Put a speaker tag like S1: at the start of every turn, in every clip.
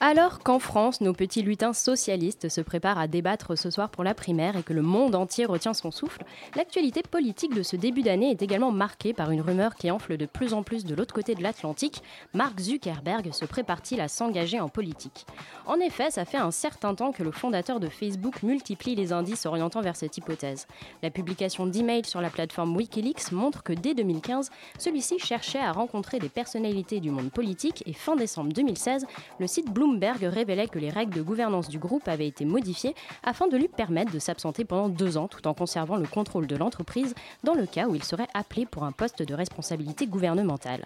S1: Alors qu'en France, nos petits lutins socialistes se préparent à débattre ce soir pour la primaire et que le monde entier retient son souffle, l'actualité politique de ce début d'année est également marquée par une rumeur qui enfle de plus en plus de l'autre côté de l'Atlantique. Mark Zuckerberg se prépare-t-il à s'engager en politique? En effet, ça fait un certain temps que le fondateur de Facebook multiplie les indices orientant vers cette hypothèse. La publication d'emails sur la plateforme Wikileaks montre que dès 2015, celui-ci cherchait à rencontrer des personnalités du monde politique et fin décembre 2016, le site Bloomberg révélait que les règles de gouvernance du groupe avaient été modifiées afin de lui permettre de s'absenter pendant deux ans tout en conservant le contrôle de l'entreprise dans le cas où il serait appelé pour un poste de responsabilité gouvernementale.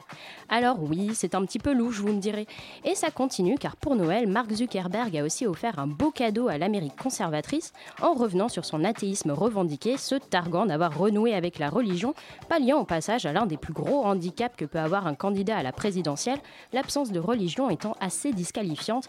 S1: Alors oui, c'est un petit peu louche, vous me direz. Et ça continue car pour Noël, Mark Zuckerberg a aussi offert un beau cadeau à l'Amérique conservatrice en revenant sur son athéisme revendiqué, se targuant d'avoir renoué avec la religion, palliant au passage à l'un des plus gros handicaps que peut avoir un candidat à la présidentielle, l'absence de religion étant assez disqualifiante confiance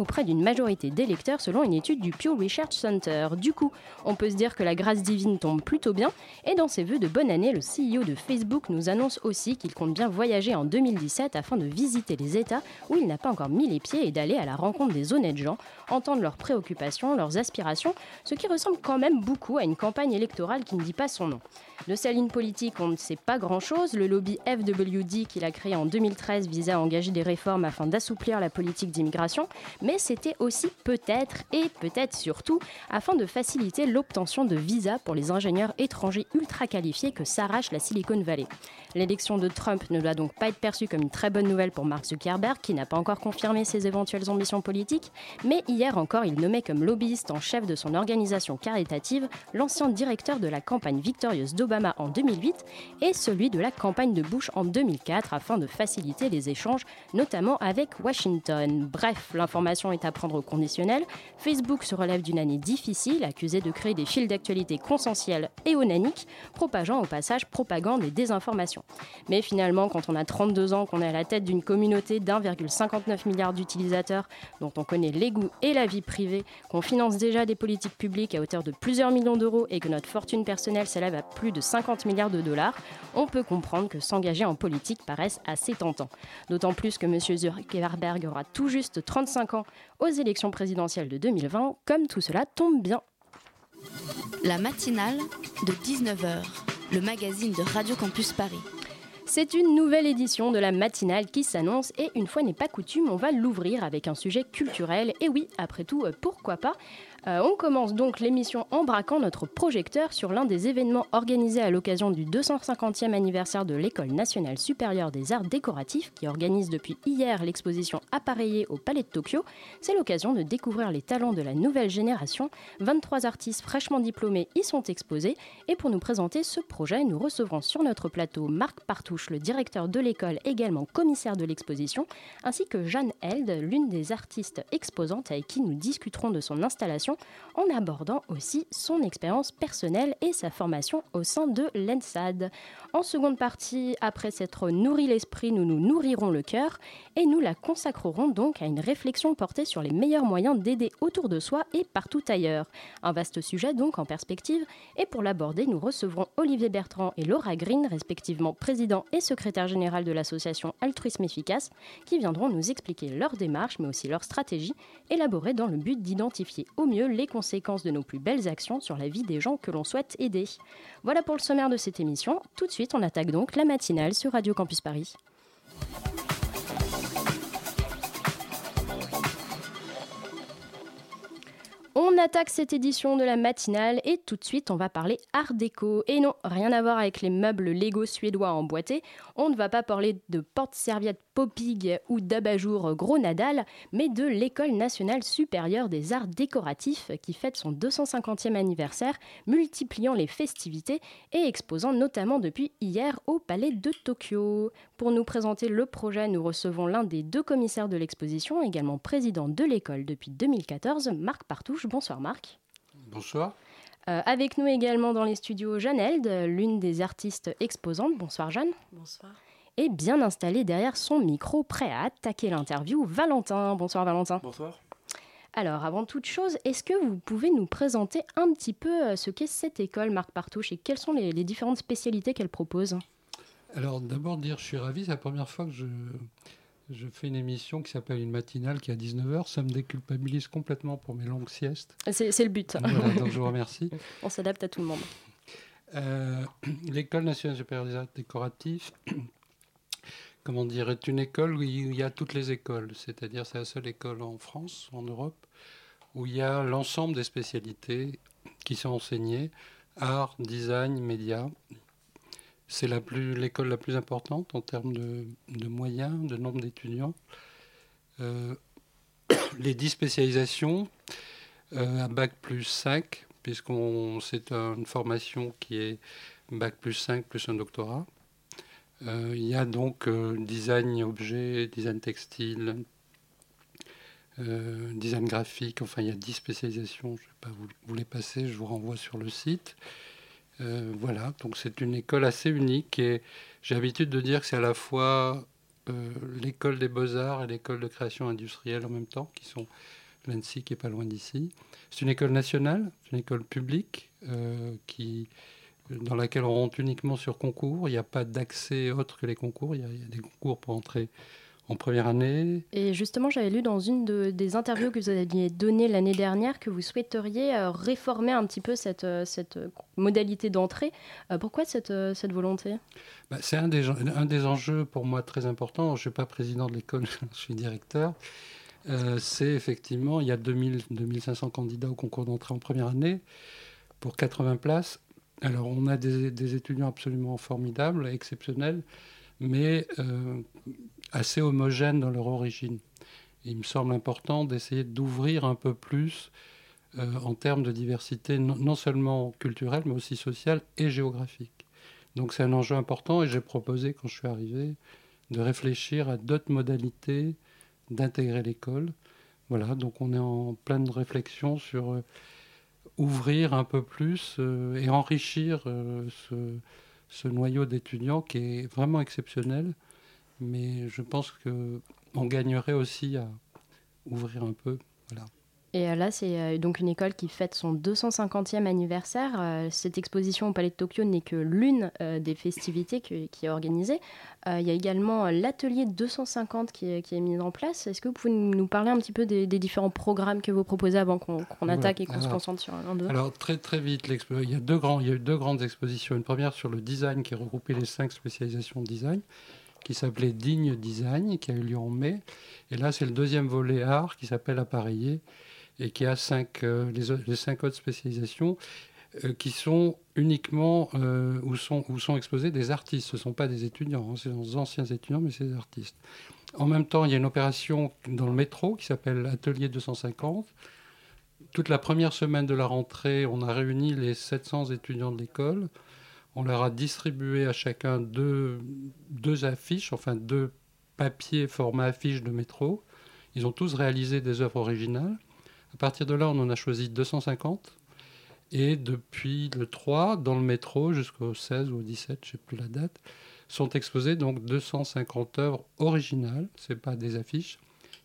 S1: auprès d'une majorité d'électeurs selon une étude du Pew Research Center. Du coup, on peut se dire que la grâce divine tombe plutôt bien et dans ses vœux de bonne année, le CEO de Facebook nous annonce aussi qu'il compte bien voyager en 2017 afin de visiter les États où il n'a pas encore mis les pieds et d'aller à la rencontre des honnêtes gens, entendre leurs préoccupations, leurs aspirations, ce qui ressemble quand même beaucoup à une campagne électorale qui ne dit pas son nom. De sa ligne politique, on ne sait pas grand-chose. Le lobby FWD qu'il a créé en 2013 visait à engager des réformes afin d'assouplir la politique d'immigration, c'était aussi peut-être et peut-être surtout afin de faciliter l'obtention de visas pour les ingénieurs étrangers ultra qualifiés que s'arrache la Silicon Valley. L'élection de Trump ne doit donc pas être perçue comme une très bonne nouvelle pour Mark Zuckerberg, qui n'a pas encore confirmé ses éventuelles ambitions politiques, mais hier encore, il nommait comme lobbyiste en chef de son organisation caritative l'ancien directeur de la campagne victorieuse d'Obama en 2008 et celui de la campagne de Bush en 2004 afin de faciliter les échanges, notamment avec Washington. Bref, l'information est à prendre au conditionnel. Facebook se relève d'une année difficile, accusé de créer des fils d'actualité consensuels et onaniques, propageant au passage propagande et désinformation. Mais finalement, quand on a 32 ans, qu'on est à la tête d'une communauté d'1,59 milliard d'utilisateurs, dont on connaît les goûts et la vie privée, qu'on finance déjà des politiques publiques à hauteur de plusieurs millions d'euros et que notre fortune personnelle s'élève à plus de 50 milliards de dollars, on peut comprendre que s'engager en politique paraisse assez tentant. D'autant plus que M. Zuckerberg aura tout juste 35 ans aux élections présidentielles de 2020, comme tout cela tombe bien.
S2: La matinale de 19h, le magazine de Radio Campus Paris.
S1: C'est une nouvelle édition de la matinale qui s'annonce et une fois n'est pas coutume, on va l'ouvrir avec un sujet culturel. Et oui, après tout, pourquoi pas Euh, On commence donc l'émission en braquant notre projecteur sur l'un des événements organisés à l'occasion du 250e anniversaire de l'École nationale supérieure des arts décoratifs qui organise depuis hier l'exposition appareillée au Palais de Tokyo. C'est l'occasion de découvrir les talents de la nouvelle génération. 23 artistes fraîchement diplômés y sont exposés et pour nous présenter ce projet, nous recevrons sur notre plateau Marc Partouche, le directeur de l'école, également commissaire de l'exposition, ainsi que Jeanne Held, l'une des artistes exposantes avec qui nous discuterons de son installation en abordant aussi son expérience personnelle et sa formation au sein de l'ENSAD. En seconde partie, après s'être nourri l'esprit, nous nous nourrirons le cœur et nous la consacrerons donc à une réflexion portée sur les meilleurs moyens d'aider autour de soi et partout ailleurs. Un vaste sujet donc en perspective et pour l'aborder, nous recevrons Olivier Bertrand et Laura Green, respectivement président et secrétaire général de l'association Altruisme Efficace, qui viendront nous expliquer leur démarche mais aussi leur stratégie élaborée dans le but d'identifier au mieux les conséquences de nos plus belles actions sur la vie des gens que l'on souhaite aider. Voilà pour le sommaire de cette émission. Tout de suite, on attaque donc la matinale sur Radio Campus Paris. On attaque cette édition de la matinale et tout de suite on va parler art déco. Et non, rien à voir avec les meubles Lego suédois emboîtés. On ne va pas parler de porte-serviettes Popig ou d'Abajour Gros Nadal, mais de l'École nationale supérieure des arts décoratifs qui fête son 250e anniversaire, multipliant les festivités et exposant notamment depuis hier au Palais de Tokyo. Pour nous présenter le projet, nous recevons l'un des deux commissaires de l'exposition, également président de l'école depuis 2014, Marc Partouche. Bonsoir Marc.
S3: Bonsoir.
S1: Euh, avec nous également dans les studios, Jeanne Held, l'une des artistes exposantes. Bonsoir Jeanne.
S4: Bonsoir.
S1: Et bien installé derrière son micro, prêt à attaquer l'interview, Valentin. Bonsoir Valentin.
S5: Bonsoir.
S1: Alors, avant toute chose, est-ce que vous pouvez nous présenter un petit peu euh, ce qu'est cette école, Marc Partouche, et quelles sont les, les différentes spécialités qu'elle propose?
S3: Alors, d'abord dire, je suis ravi, c'est la première fois que je, je fais une émission qui s'appelle Une matinale qui est à 19h. Ça me déculpabilise complètement pour mes longues siestes.
S1: C'est le but.
S3: Voilà, donc je vous remercie.
S1: On s'adapte à tout le monde.
S3: Euh, L'école nationale supérieure des arts décoratifs, comment dire, est une école où il y a toutes les écoles. C'est-à-dire, c'est la seule école en France, en Europe, où il y a l'ensemble des spécialités qui sont enseignées art, design, médias. C'est l'école la, plus importante en termes de, moyens, de nombre d'étudiants. Euh, les 10 spécialisations, euh, bac plus 5, puisqu'on c'est une formation qui est bac plus 5 plus un doctorat. Euh, il y a donc euh, design objet, design textile, euh, design graphique, enfin il y a 10 spécialisations, je ne vais pas vous, les passer, je vous renvoie sur le site. Voilà, donc c'est une école assez unique et j'ai l'habitude de dire que c'est à la fois l'école des beaux-arts et l'école de création industrielle en même temps, qui sont l'ANSI qui est pas loin d'ici. C'est une école nationale, c'est une école publique qui, dans laquelle on rentre uniquement sur concours. Il n'y a pas d'accès autre que les concours. Il y, a, il y, a, des concours pour entrer en première année.
S1: Et justement, j'avais lu dans une de, des interviews que vous aviez données l'année dernière que vous souhaiteriez euh, réformer un petit peu cette, euh, cette modalité d'entrée. Euh, pourquoi cette, cette volonté?
S3: Bah, C'est un des, un des enjeux pour moi très importants. Je ne suis pas président de l'école, je suis directeur. Euh, c'est effectivement, il y a 2000, 2500 candidats au concours d'entrée en première année pour 80 places. Alors, on a des, étudiants absolument formidables, exceptionnels, mais euh, assez homogènes dans leur origine. Il me semble important d'essayer d'ouvrir un peu plus euh, en termes de diversité, non, non, seulement culturelle, mais aussi sociale et géographique. Donc, c'est un enjeu important et j'ai proposé, quand je suis arrivé, de réfléchir à d'autres modalités d'intégrer l'école. Voilà, donc on est en pleine réflexion sur euh, ouvrir un peu plus euh, et enrichir euh, ce, noyau d'étudiants qui est vraiment exceptionnel. Mais je pense qu'on gagnerait aussi à ouvrir un peu.
S1: Et là, c'est donc une école qui fête son 250e anniversaire. Cette exposition au Palais de Tokyo n'est que l'une des festivités qui est organisée. Il y a également l'atelier 250 qui est, mis en place. Est-ce que vous pouvez nous parler un petit peu des, des différents programmes que vous proposez avant qu'on qu attaque et qu'on se concentre sur un d'eux?
S3: Alors, très, très vite, il y, a deux grands, il y a eu deux grandes expositions. Une première sur le design qui regroupait les cinq spécialisations de design qui s'appelait Digne Design, qui a eu lieu en mai. Et là, c'est le deuxième volet art qui s'appelle Appareillé et qui a cinq, euh, les, cinq autres spécialisations euh, qui sont uniquement euh, où, sont, où sont exposés des artistes. Ce ne sont pas des étudiants, hein, c'est des anciens étudiants, mais c'est des artistes. En même temps, il y a une opération dans le métro qui s'appelle Atelier 250. Toute la première semaine de la rentrée, on a réuni les 700 étudiants de l'école. On leur a distribué à chacun deux, deux affiches, enfin deux papiers format affiche de métro. Ils ont tous réalisé des œuvres originales. À partir de là, on en a choisi 250. Et depuis le 3, dans le métro, jusqu'au 16 ou au 17, je ne sais plus la date, sont exposées donc 250 œuvres originales, ce pas des affiches,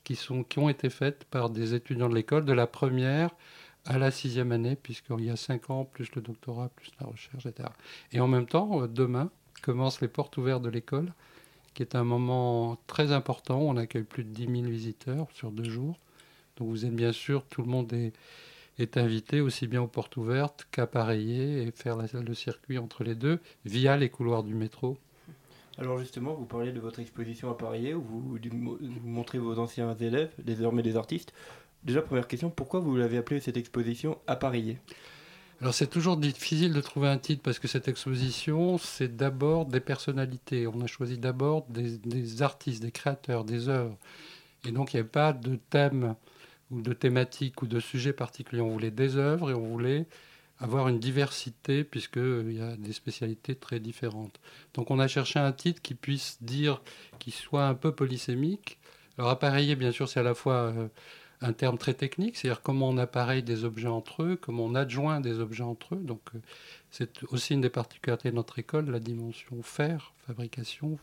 S3: qui, qui ont été faites par des étudiants de l'école de la première à la sixième année, puisqu'il y a 5 ans, plus le doctorat, plus la recherche, etc. Et en même temps, demain, commencent les portes ouvertes de l'école, qui est un moment très important. On accueille plus de 10 000 visiteurs sur deux jours. Donc vous êtes bien sûr, tout le monde est, est invité aussi bien aux portes ouvertes qu'appareillé et faire la, le circuit entre les deux via les couloirs du métro.
S5: Alors justement, vous parlez de votre exposition appareillée où vous, vous montrez vos anciens élèves, désormais des artistes. Déjà, première question, pourquoi vous l'avez appelée cette exposition appareillée?
S3: Alors c'est toujours difficile de trouver un titre parce que cette exposition, c'est d'abord des personnalités. On a choisi d'abord des, des artistes, des créateurs, des œuvres. Et donc il n'y avait pas de thème ou de thématique ou de sujet particulier. On voulait des œuvres et on voulait avoir une diversité puisqu'il y a des spécialités très différentes. Donc on a cherché un titre qui puisse dire, qui soit un peu polysémique. Alors appareiller, bien sûr, c'est à la fois euh, un terme très technique, c'est-à-dire comment on appareille des objets entre eux, comment on adjoint des objets entre eux. Donc euh, c'est aussi une des particularités de notre école, la dimension faire, fabrication,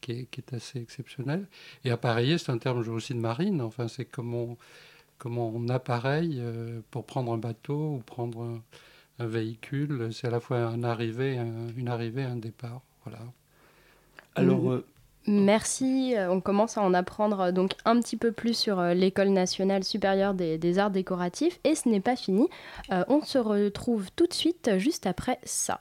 S3: qui est, qui est assez exceptionnelle. Et appareiller, c'est un terme aussi de marine, enfin c'est comment, comment on appareille euh, pour prendre un bateau ou prendre un, un véhicule, c'est à la fois un arrivée, un, une arrivée, un départ. Voilà.
S5: Alors, euh,
S1: Merci. Euh, On commence à en apprendre euh, donc un petit peu plus sur l'École nationale supérieure des, des arts décoratifs. Et ce n'est pas fini. Euh, on se retrouve tout de suite juste après ça.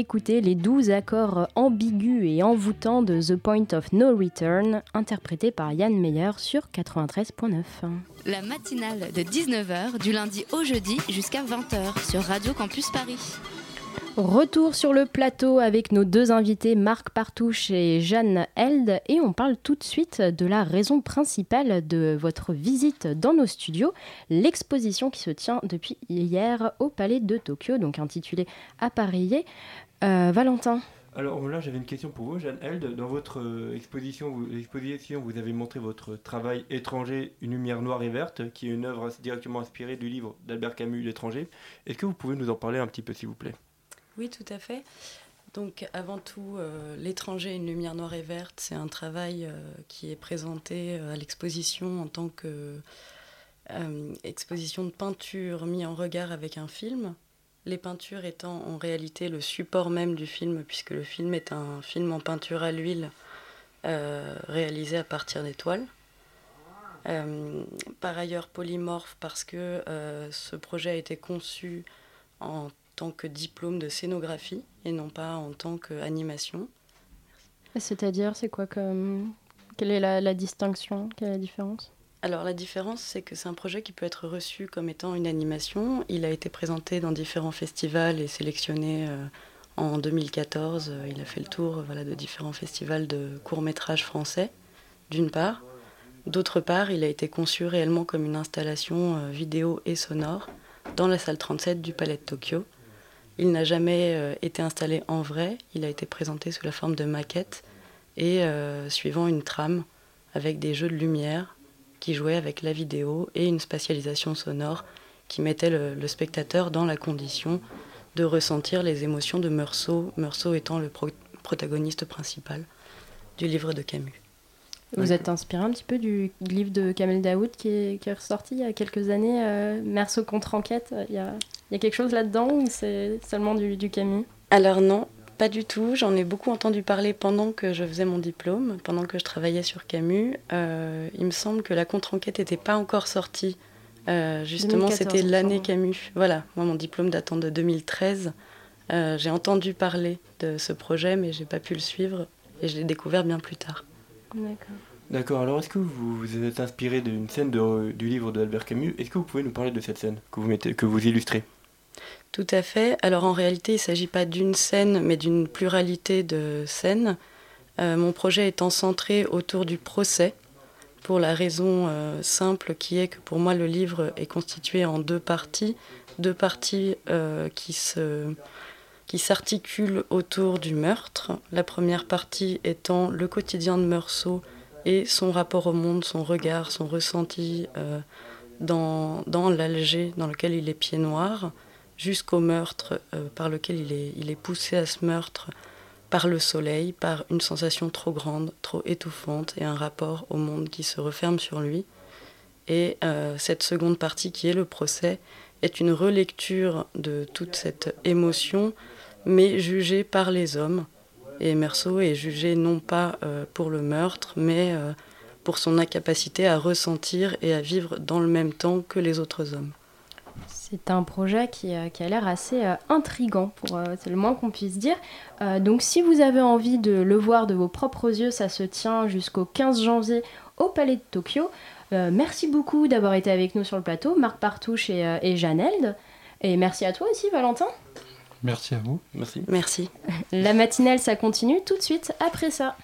S1: D'écouter les 12 accords ambigus et envoûtants de The Point of No Return, interprétés par Yann Meyer sur 93.9.
S2: La matinale de 19h du lundi au jeudi jusqu'à 20h sur Radio Campus Paris.
S1: Retour sur le plateau avec nos deux invités Marc Partouche et Jeanne Held et on parle tout de suite de la raison principale de votre visite dans nos studios, l'exposition qui se tient depuis hier au Palais de Tokyo, donc intitulée Appareillé. Euh, Valentin
S5: alors là, j'avais une question pour vous, Jeanne Held. Dans votre euh, exposition vous, exposition, vous avez montré votre travail étranger, Une lumière noire et verte, qui est une œuvre directement inspirée du livre d'Albert Camus, L'étranger. Est-ce que vous pouvez nous en parler un petit peu, s'il vous plaît?
S4: Oui, tout à fait. Donc avant tout, euh, L'étranger, une lumière noire et verte, c'est un travail euh, qui est présenté à l'exposition en tant que euh, exposition de peinture mis en regard avec un film. Les peintures étant en réalité le support même du film, puisque le film est un film en peinture à l'huile euh, réalisé à partir d'étoiles. Euh, par ailleurs polymorphe parce que ce projet a été conçu en tant que diplôme de scénographie et non pas en tant qu'animation.
S1: C'est-à-dire, c'est quoi comme... Quelle est la distinction Quelle est la différence?
S4: Alors la différence, c'est que c'est un projet qui peut être reçu comme étant une animation. Il a été présenté dans différents festivals et sélectionné euh, en 2014. Il a fait le tour voilà, de différents festivals de courts-métrages français, d'une part. D'autre part, il a été conçu réellement comme une installation euh, vidéo et sonore dans la salle 37 du Palais de Tokyo. Il n'a jamais euh, été installé en vrai, il a été présenté sous la forme de maquette et suivant une trame avec des jeux de lumière qui jouait avec la vidéo et une spatialisation sonore qui mettait le, spectateur dans la condition de ressentir les émotions de Meursault, Meursault étant le protagoniste principal du livre de Camus.
S1: Vous êtes inspiré un petit peu du livre de Kamel Daoud qui est, ressorti il y a quelques années, euh, Meursault contre enquête. Il y a, quelque chose là-dedans ou c'est seulement du, du Camus?
S4: Alors non, pas du tout. J'en ai beaucoup entendu parler pendant que je faisais mon diplôme, pendant que je travaillais sur Camus. Euh, il me semble que la contre-enquête n'était pas encore sortie. Euh, justement, c'était l'année Camus. Voilà, moi, mon diplôme datant de 2013. Euh, j'ai entendu parler de ce projet, mais j'ai pas pu le suivre et je l'ai découvert bien plus tard.
S1: D'accord.
S5: D'accord, alors est-ce que vous vous êtes inspiré d'une scène du livre d'Albert Camus? Est-ce que vous pouvez nous parler de cette scène que vous, mettez, que vous illustrez?
S4: Tout à fait. Alors en réalité, il ne s'agit pas d'une scène, mais d'une pluralité de scènes. Euh, mon projet étant centré autour du procès, pour la raison euh, simple qui est que pour moi le livre est constitué en deux parties, deux parties euh, qui s'articulent autour du meurtre. La première partie étant le quotidien de Meursault et son rapport au monde, son regard, son ressenti dans, dans l'Alger dans lequel il est pied noir jusqu'au meurtre euh, par lequel il est, poussé à ce meurtre par le soleil, par une sensation trop grande, trop étouffante et un rapport au monde qui se referme sur lui. Et euh, cette seconde partie qui est le procès est une relecture de toute cette émotion, mais jugée par les hommes. Et Meursault est jugé non pas euh, pour le meurtre, mais pour son incapacité à ressentir et à vivre dans le même temps que les autres hommes.
S1: C'est un projet qui, euh, a l'air assez euh, intrigant, pour, euh, c'est le moins qu'on puisse dire. donc si vous avez envie de le voir de vos propres yeux, ça se tient jusqu'au 15 janvier au Palais de Tokyo. merci beaucoup d'avoir été avec nous sur le plateau, Marc Partouche et, et Jeannelde. Et merci à toi aussi, Valentin.
S3: Merci à vous.
S5: Merci.
S4: Merci.
S1: La matinale, ça continue tout de suite après ça.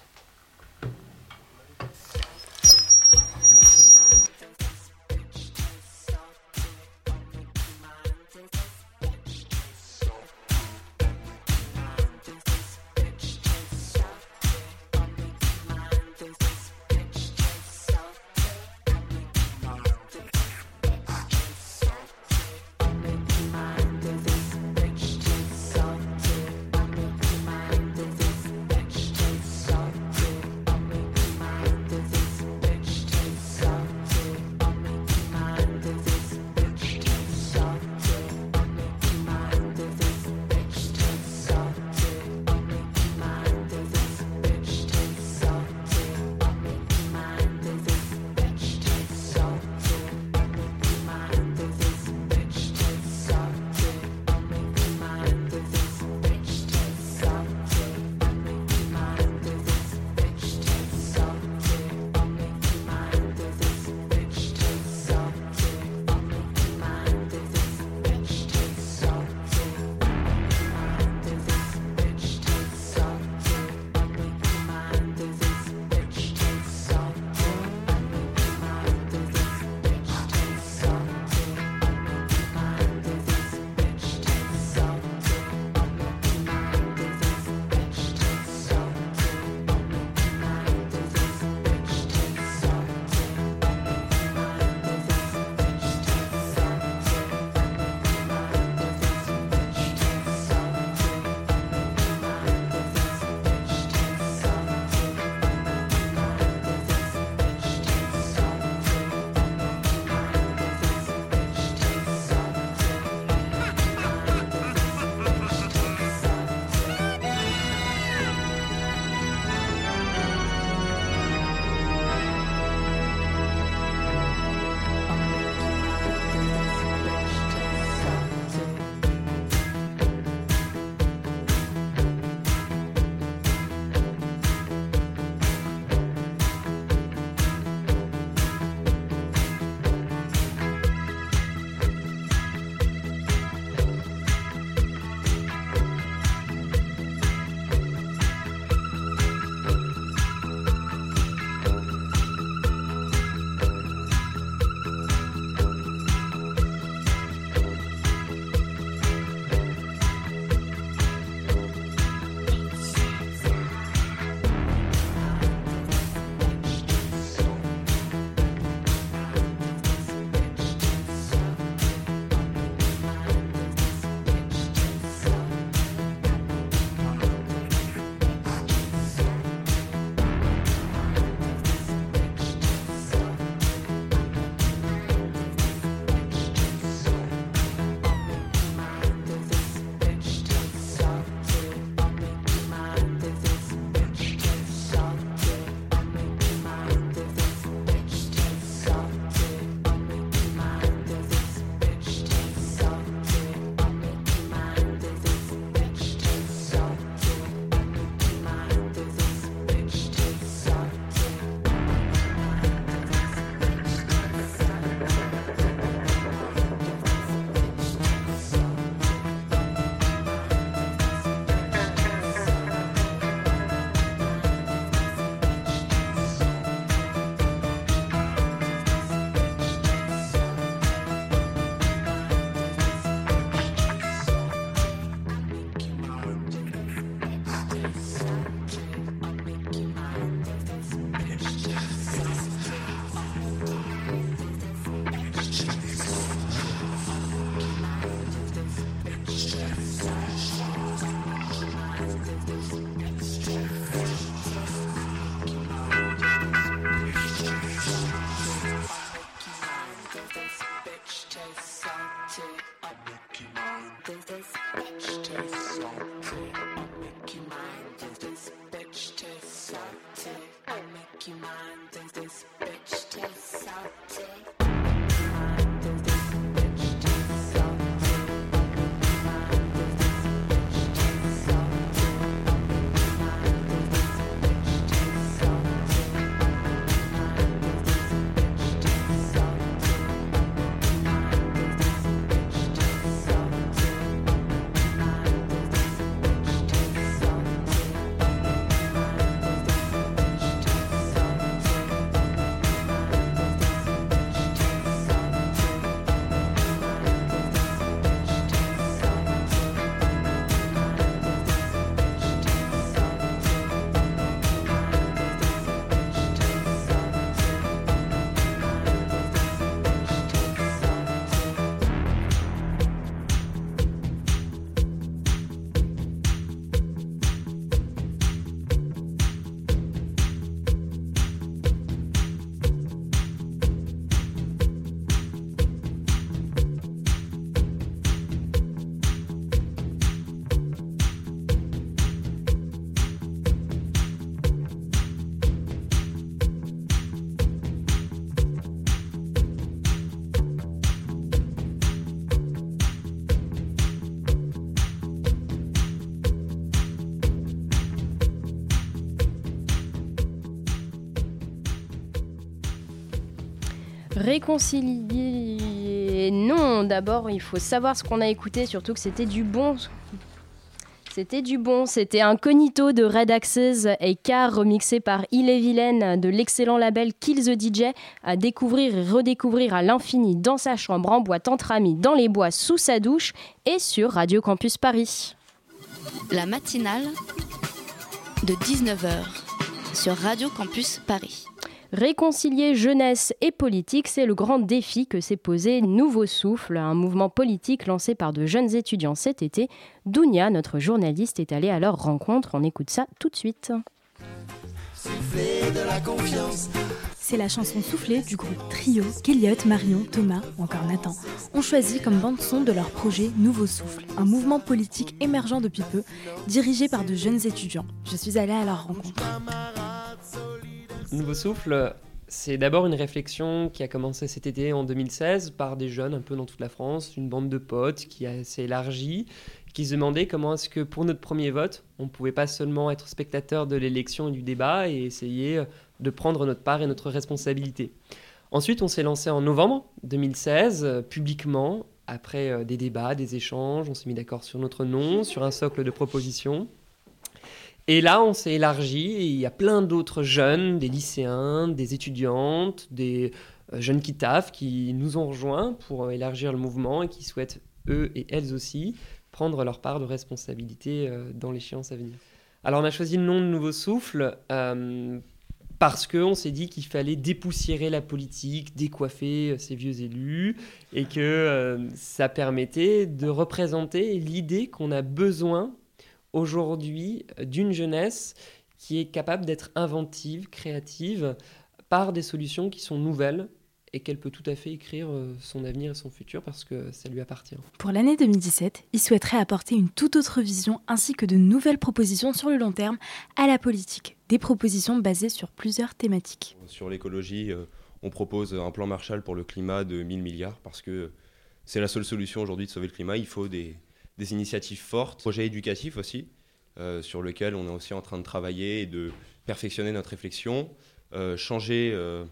S1: Réconcilier. Non, d'abord, il faut savoir ce qu'on a écouté, surtout que c'était du bon. C'était du bon, c'était Incognito de Red Axes et Car remixé par Il est Vilaine de l'excellent label Kill the DJ à découvrir et redécouvrir à l'infini dans sa chambre, en boîte, entre amis, dans les bois, sous sa douche et sur Radio Campus Paris.
S2: La matinale de 19h sur Radio Campus Paris.
S1: Réconcilier jeunesse et politique, c'est le grand défi que s'est posé Nouveau Souffle, un mouvement politique lancé par de jeunes étudiants cet été. Dounia, notre journaliste, est allée à leur rencontre. On écoute ça tout de suite.
S6: C'est la chanson soufflée du groupe Trio qu'Eliott, Marion, Thomas encore Nathan ont choisi comme bande-son de leur projet Nouveau Souffle, un mouvement politique émergent depuis peu, dirigé par de jeunes étudiants. Je suis allée à leur rencontre.
S7: Nouveau Souffle, c'est d'abord une réflexion qui a commencé cet été en 2016 par des jeunes un peu dans toute la France, une bande de potes qui s'est élargie, qui se demandaient comment est-ce que pour notre premier vote, on pouvait pas seulement être spectateur de l'élection et du débat et essayer de prendre notre part et notre responsabilité. Ensuite, on s'est lancé en novembre 2016, publiquement, après des débats, des échanges, on s'est mis d'accord sur notre nom, sur un socle de propositions. Et là, on s'est élargi et il y a plein d'autres jeunes, des lycéens, des étudiantes, des euh, jeunes qui taffent, qui nous ont rejoints pour élargir le mouvement et qui souhaitent, eux et elles aussi, prendre leur part de responsabilité euh, dans l'échéance à venir. Alors, on a choisi le nom de Nouveau Souffle euh, parce qu'on s'est dit qu'il fallait dépoussiérer la politique, décoiffer ces vieux élus, et que ça permettait de représenter l'idée qu'on a besoin aujourd'hui d'une jeunesse qui est capable d'être inventive, créative, par des solutions qui sont nouvelles et qu'elle peut tout à fait écrire euh, son avenir et son futur parce que ça lui appartient.
S6: Pour l'année 2017, il souhaiterait apporter une toute autre vision ainsi que de nouvelles propositions sur le long terme à la politique. Des propositions basées sur plusieurs thématiques.
S8: Sur l'écologie, euh, on propose un plan Marshall pour le climat de 1000 milliards parce que c'est la seule solution aujourd'hui de sauver le climat. Il faut des, des initiatives fortes, projet éducatif aussi, euh, sur lequel on est aussi en train de travailler et de perfectionner notre réflexion, euh, changer euh,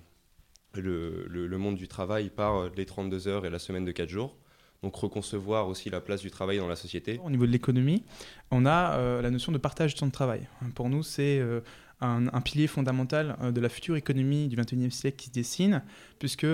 S8: le, monde du travail par les 32 heures et la semaine de 4 jours. Donc reconcevoir aussi la place du travail dans la société.
S9: Au niveau de l'économie, on a la notion de partage du temps de travail. Pour nous, c'est un, pilier fondamental de la future économie du XXIe siècle qui se dessine, puisqu'il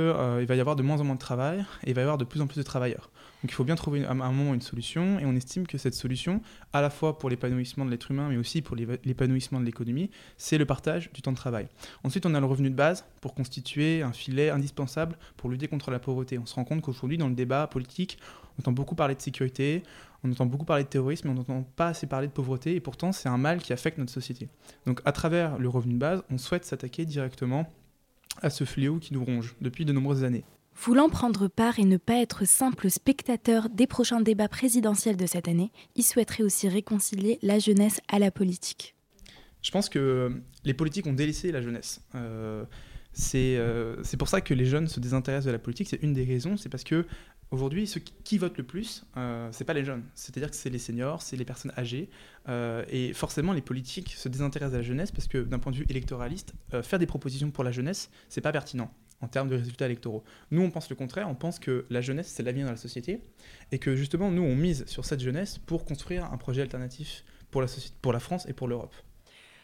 S9: va y avoir de moins en moins de travail et il va y avoir de plus en plus de travailleurs. Donc il faut bien trouver à un moment une solution, et on estime que cette solution, à la fois pour l'épanouissement de l'être humain, mais aussi pour l'épanouissement de l'économie, c'est le partage du temps de travail. Ensuite, on a le revenu de base pour constituer un filet indispensable pour lutter contre la pauvreté. On se rend compte qu'aujourd'hui, dans le débat politique, on entend beaucoup parler de sécurité, on entend beaucoup parler de terrorisme, mais on n'entend pas assez parler de pauvreté, et pourtant c'est un mal qui affecte notre société. Donc à travers le revenu de base, on souhaite s'attaquer directement à ce fléau qui nous ronge depuis de nombreuses années.
S6: Voulant prendre part et ne pas être simple spectateur des prochains débats présidentiels de cette année, il souhaiterait aussi réconcilier la jeunesse à la politique.
S9: Je pense que les politiques ont délaissé la jeunesse. Euh, euh, c'est pour ça que les jeunes se désintéressent de la politique. C'est une des raisons. C'est parce que aujourd'hui, ceux qui, votent le plus, euh, c'est pas les jeunes. C'est-à-dire que c'est les seniors, c'est les personnes âgées. Euh, et forcément, les politiques se désintéressent de la jeunesse parce que d'un point de vue électoraliste, faire des propositions pour la jeunesse, c'est pas pertinent en termes de résultats électoraux. Nous, on pense le contraire. On pense que la jeunesse, c'est l'avenir de la société et que justement, nous, on mise sur cette jeunesse pour construire un projet alternatif pour la, pour la France et pour l'Europe.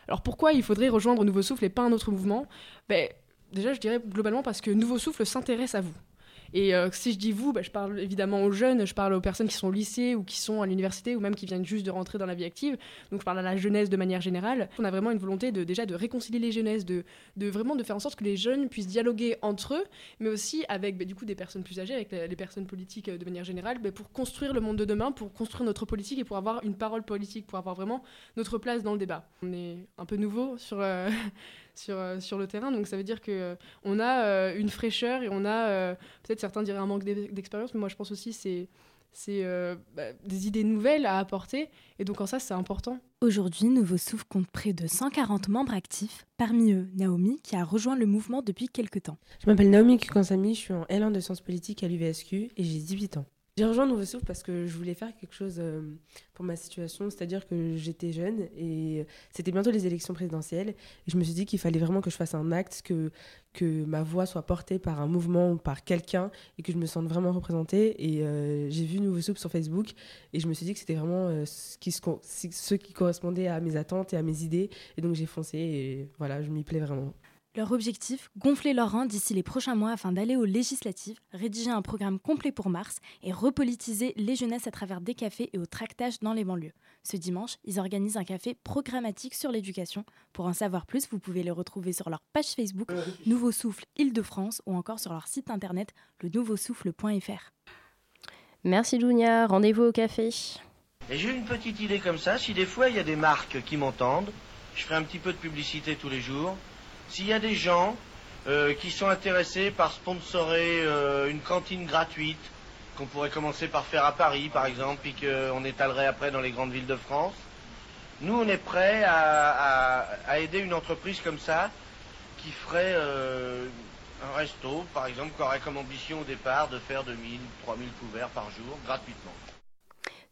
S10: Alors pourquoi il faudrait rejoindre Nouveau Souffle et pas un autre mouvement? Ben, Déjà, je dirais globalement parce que Nouveau Souffle s'intéresse à vous. Et euh, si je dis vous, bah, je parle évidemment aux jeunes, je parle aux personnes qui sont au lycée ou qui sont à l'université ou même qui viennent juste de rentrer dans la vie active. Donc je parle à la jeunesse de manière générale. On a vraiment une volonté de déjà de réconcilier les jeunesses, de, vraiment de faire en sorte que les jeunes puissent dialoguer entre eux, mais aussi avec bah, du coup des personnes plus âgées, avec les, personnes politiques euh, de manière générale, bah, pour construire le monde de demain, pour construire notre politique et pour avoir une parole politique, pour avoir vraiment notre place dans le débat. On est un peu nouveau sur euh, sur, euh, sur le terrain. Donc ça veut dire qu'on euh, on a euh, une fraîcheur et on a, peut-être certains diraient un manque d'expérience, mais moi je pense aussi c'est c'est bah, des idées nouvelles à apporter. Et donc en ça, c'est important.
S6: Aujourd'hui, Nouveau Souffle compte près de 140 membres actifs. Parmi eux, Naomi, qui a rejoint le mouvement depuis quelques temps.
S11: Je m'appelle Naomi Kukansami, je suis en L1 de sciences politiques à l'UVSQ et j'ai 18 ans. J'ai rejoint Nouveau Souffle parce que je voulais faire quelque chose euh, pour ma situation, c'est-à-dire que j'étais jeune et c'était bientôt les élections présidentielles. Et je me suis dit qu'il fallait vraiment que je fasse un acte, que, que ma voix soit portée par un mouvement ou par quelqu'un et que je me sente vraiment représentée. Et euh, j'ai vu Nouveau Souffle sur Facebook et je me suis dit que c'était vraiment euh, ce, qui, ce qui correspondait à mes attentes et à mes idées. Et donc j'ai foncé et voilà, je m'y plais vraiment.
S6: Leur objectif, gonfler leur rang d'ici les prochains mois afin d'aller aux législatives, rédiger un programme complet pour mars et repolitiser les jeunesses à travers des cafés et au tractage dans les banlieues. Ce dimanche, ils organisent un café programmatique sur l'éducation. Pour en savoir plus, vous pouvez les retrouver sur leur page Facebook Nouveau Souffle Île-de-France ou encore sur leur site internet le nouveausouffle.fr.
S1: Merci Dunia, rendez-vous au café.
S12: j'ai une petite idée comme ça, si des fois il y a des marques qui m'entendent, je ferai un petit peu de publicité tous les jours. S'il y a des gens euh, qui sont intéressés par sponsorer euh, une cantine gratuite, qu'on pourrait commencer par faire à Paris, par exemple, puis qu'on étalerait après dans les grandes villes de France, nous, on est prêts à, aider une entreprise comme ça, qui ferait euh, un resto, par exemple, qui aurait comme ambition au départ de faire 2000, 3000 couverts par jour, gratuitement.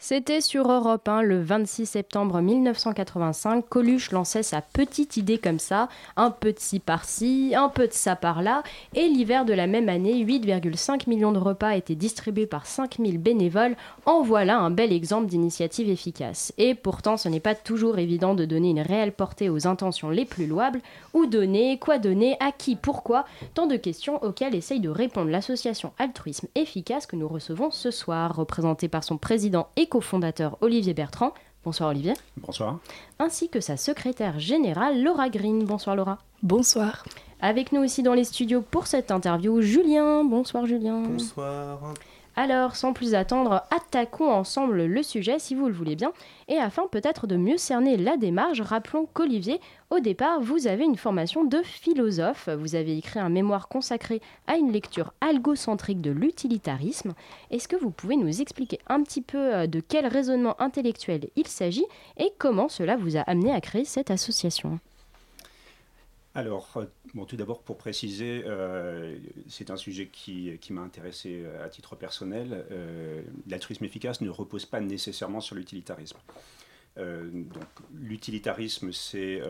S1: C'était sur Europe 1 le 26 septembre 1985. Coluche lançait sa petite idée comme ça, un peu de ci par-ci, un peu de ça par-là, et l'hiver de la même année, 8,5 millions de repas étaient distribués par 5000 bénévoles. En voilà un bel exemple d'initiative efficace. Et pourtant, ce n'est pas toujours évident de donner une réelle portée aux intentions les plus louables. Où donner, quoi donner, à qui, pourquoi? Tant de questions auxquelles essaye de répondre l'association Altruisme Efficace que nous recevons ce soir, représentée par son président et cofondateur Olivier Bertrand. Bonsoir Olivier.
S13: Bonsoir.
S1: Ainsi que sa secrétaire générale Laura Green. Bonsoir Laura.
S14: Bonsoir.
S1: Avec nous aussi dans les studios pour cette interview, Julien. Bonsoir Julien.
S15: Bonsoir.
S1: Alors, sans plus attendre, attaquons ensemble le sujet si vous le voulez bien. Et afin peut-être de mieux cerner la démarche, rappelons qu'Olivier, au départ, vous avez une formation de philosophe. Vous avez écrit un mémoire consacré à une lecture algocentrique de l'utilitarisme. Est-ce que vous pouvez nous expliquer un petit peu euh, de quel raisonnement intellectuel il s'agit et comment cela vous a amené à créer cette association?
S13: Alors, euh, tout d'abord, pour préciser, euh, c'est un sujet qui, m'a intéressé euh, à titre personnel. L'altruisme efficace ne repose pas nécessairement sur l'utilitarisme. l'utilitarisme, c'est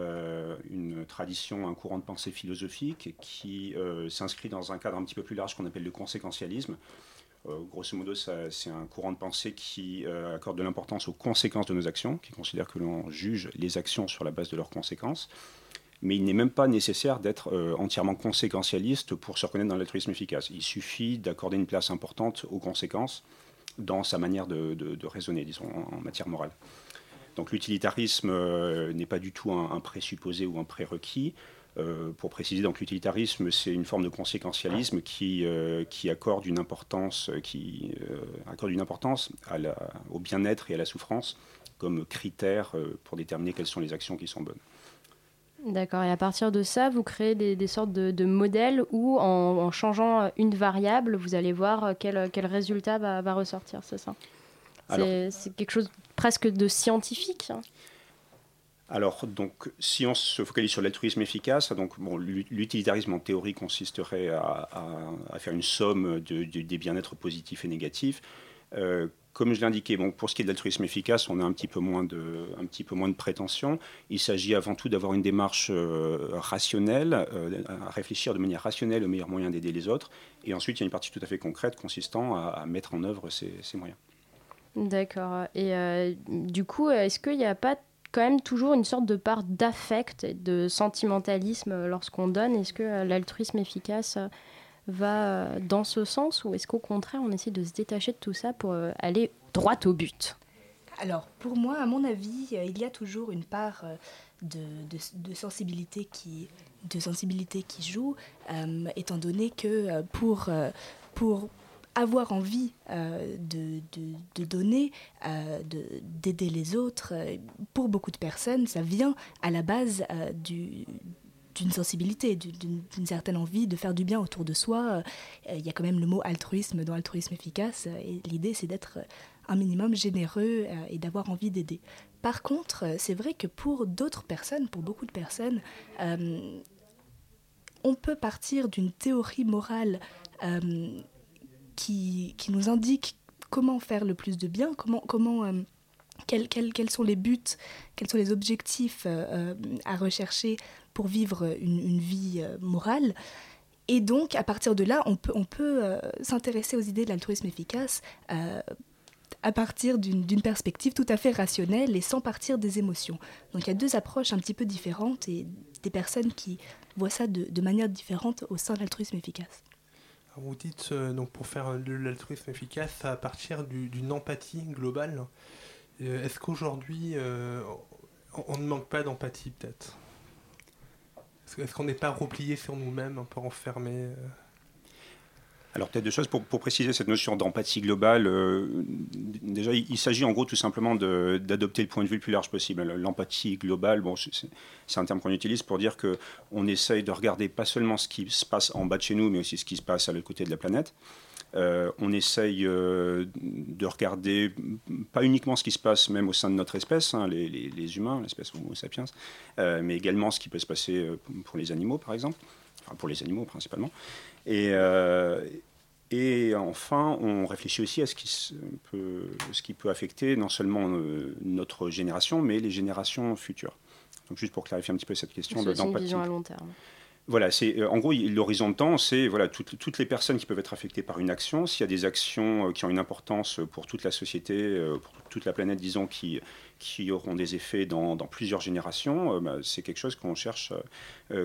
S13: une tradition, un courant de pensée philosophique qui s'inscrit dans un cadre un petit peu plus large qu'on appelle le conséquentialisme. grosso modo, c'est un courant de pensée qui accorde de l'importance aux conséquences de nos actions, qui considère que l'on juge les actions sur la base de leurs conséquences mais il n'est même pas nécessaire d'être euh, entièrement conséquentialiste pour se reconnaître dans l'altruisme efficace. Il suffit d'accorder une place importante aux conséquences dans sa manière de, raisonner, disons, en, matière morale. Donc l'utilitarisme euh, n'est pas du tout un, présupposé ou un prérequis. Euh, pour préciser, donc l'utilitarisme, c'est une forme de conséquentialisme qui, accorde une importance, au bien-être et à la souffrance comme critère pour déterminer quelles sont les actions qui sont bonnes.
S1: D'accord, et à partir de ça, vous créez des, sortes de, modèles où, en, changeant une variable, vous allez voir quel, quel résultat va, va ressortir, c'est ça? C'est quelque chose presque de scientifique hein?
S13: alors, donc, si on se focalise sur l'altruisme efficace, donc bon, l'utilitarisme en théorie consisterait à, faire une somme de, des bien-être positifs et négatifs. Euh, comme je l'indiquais, bon, pour ce qui est de l'altruisme efficace, on a un petit peu moins de, un petit peu moins de prétention. Il s'agit avant tout d'avoir une démarche euh, rationnelle, euh, à réfléchir de manière rationnelle au meilleur moyen d'aider les autres. Et ensuite, il y a une partie tout à fait concrète consistant à, mettre en œuvre ces, moyens.
S1: D'accord. Et euh, du coup, est-ce qu'il n'y a pas quand même toujours une sorte de part d'affect, de sentimentalisme lorsqu'on donne? Est-ce que l'altruisme efficace va euh, dans ce sens ou est-ce qu'au contraire on essaie de se détacher de tout ça pour euh, aller droit au but?
S14: Alors pour moi, à mon avis, euh, il y a toujours une part de, sensibilité, qui, de sensibilité qui joue, étant donné que pour, pour avoir envie de, de, donner, d'aider les autres, pour beaucoup de personnes, ça vient à la base du, d'une sensibilité, d'une certaine envie de faire du bien autour de soi. Euh, il y a quand même le mot altruisme dans altruisme efficace, et l'idée c'est d'être un minimum généreux euh, et d'avoir envie d'aider. Par contre, euh, c'est vrai que pour d'autres personnes, pour beaucoup de personnes, on peut partir d'une théorie morale qui, qui, nous indique comment faire le plus de bien, comment, comment quels, sont les buts, quels sont les objectifs à rechercher pour vivre une, vie euh, morale? Et donc, à partir de là, on peut, euh, s'intéresser aux idées de l'altruisme efficace euh, à partir d'une perspective tout à fait rationnelle et sans partir des émotions. Donc il y a deux approches un petit peu différentes et des personnes qui voient ça de, de manière différente au sein de l'altruisme efficace.
S15: Vous dites, donc pour faire de l'altruisme efficace, à partir d'une empathie globale. Est-ce qu'aujourd'hui, on ne manque pas d'empathie peut-être? Est-ce qu'on n'est pas replié sur nous-mêmes, un peu enfermé euh?
S13: Alors peut-être deux choses pour, préciser cette notion d'empathie globale. Euh, déjà, il, s'agit en gros tout simplement d'adopter le point de vue le plus large possible. L'empathie globale, bon, c'est un terme qu'on utilise pour dire que on essaye de regarder pas seulement ce qui se passe en bas de chez nous, mais aussi ce qui se passe à l'autre côté de la planète. Euh, on essaye euh, de regarder pas uniquement ce qui se passe même au sein de notre espèce, hein, les, humains, l'espèce Homo sapiens, euh, mais également ce qui peut se passer pour les animaux, par exemple, enfin, pour les animaux principalement. Et, et enfin, on réfléchit aussi à ce qui, peut, ce qui peut affecter non seulement notre génération, mais les générations futures. Donc juste pour clarifier un petit peu cette question
S1: de l'empathie. une vision à long terme.
S13: Voilà, c'est euh, en gros l'horizon de temps, c'est voilà toutes, les personnes qui peuvent être affectées par une action. S'il y a des actions euh, qui ont une importance pour toute la société, euh, pour toute la planète, disons, qui qui auront des effets dans, plusieurs générations, bah, c'est quelque chose qu'on cherche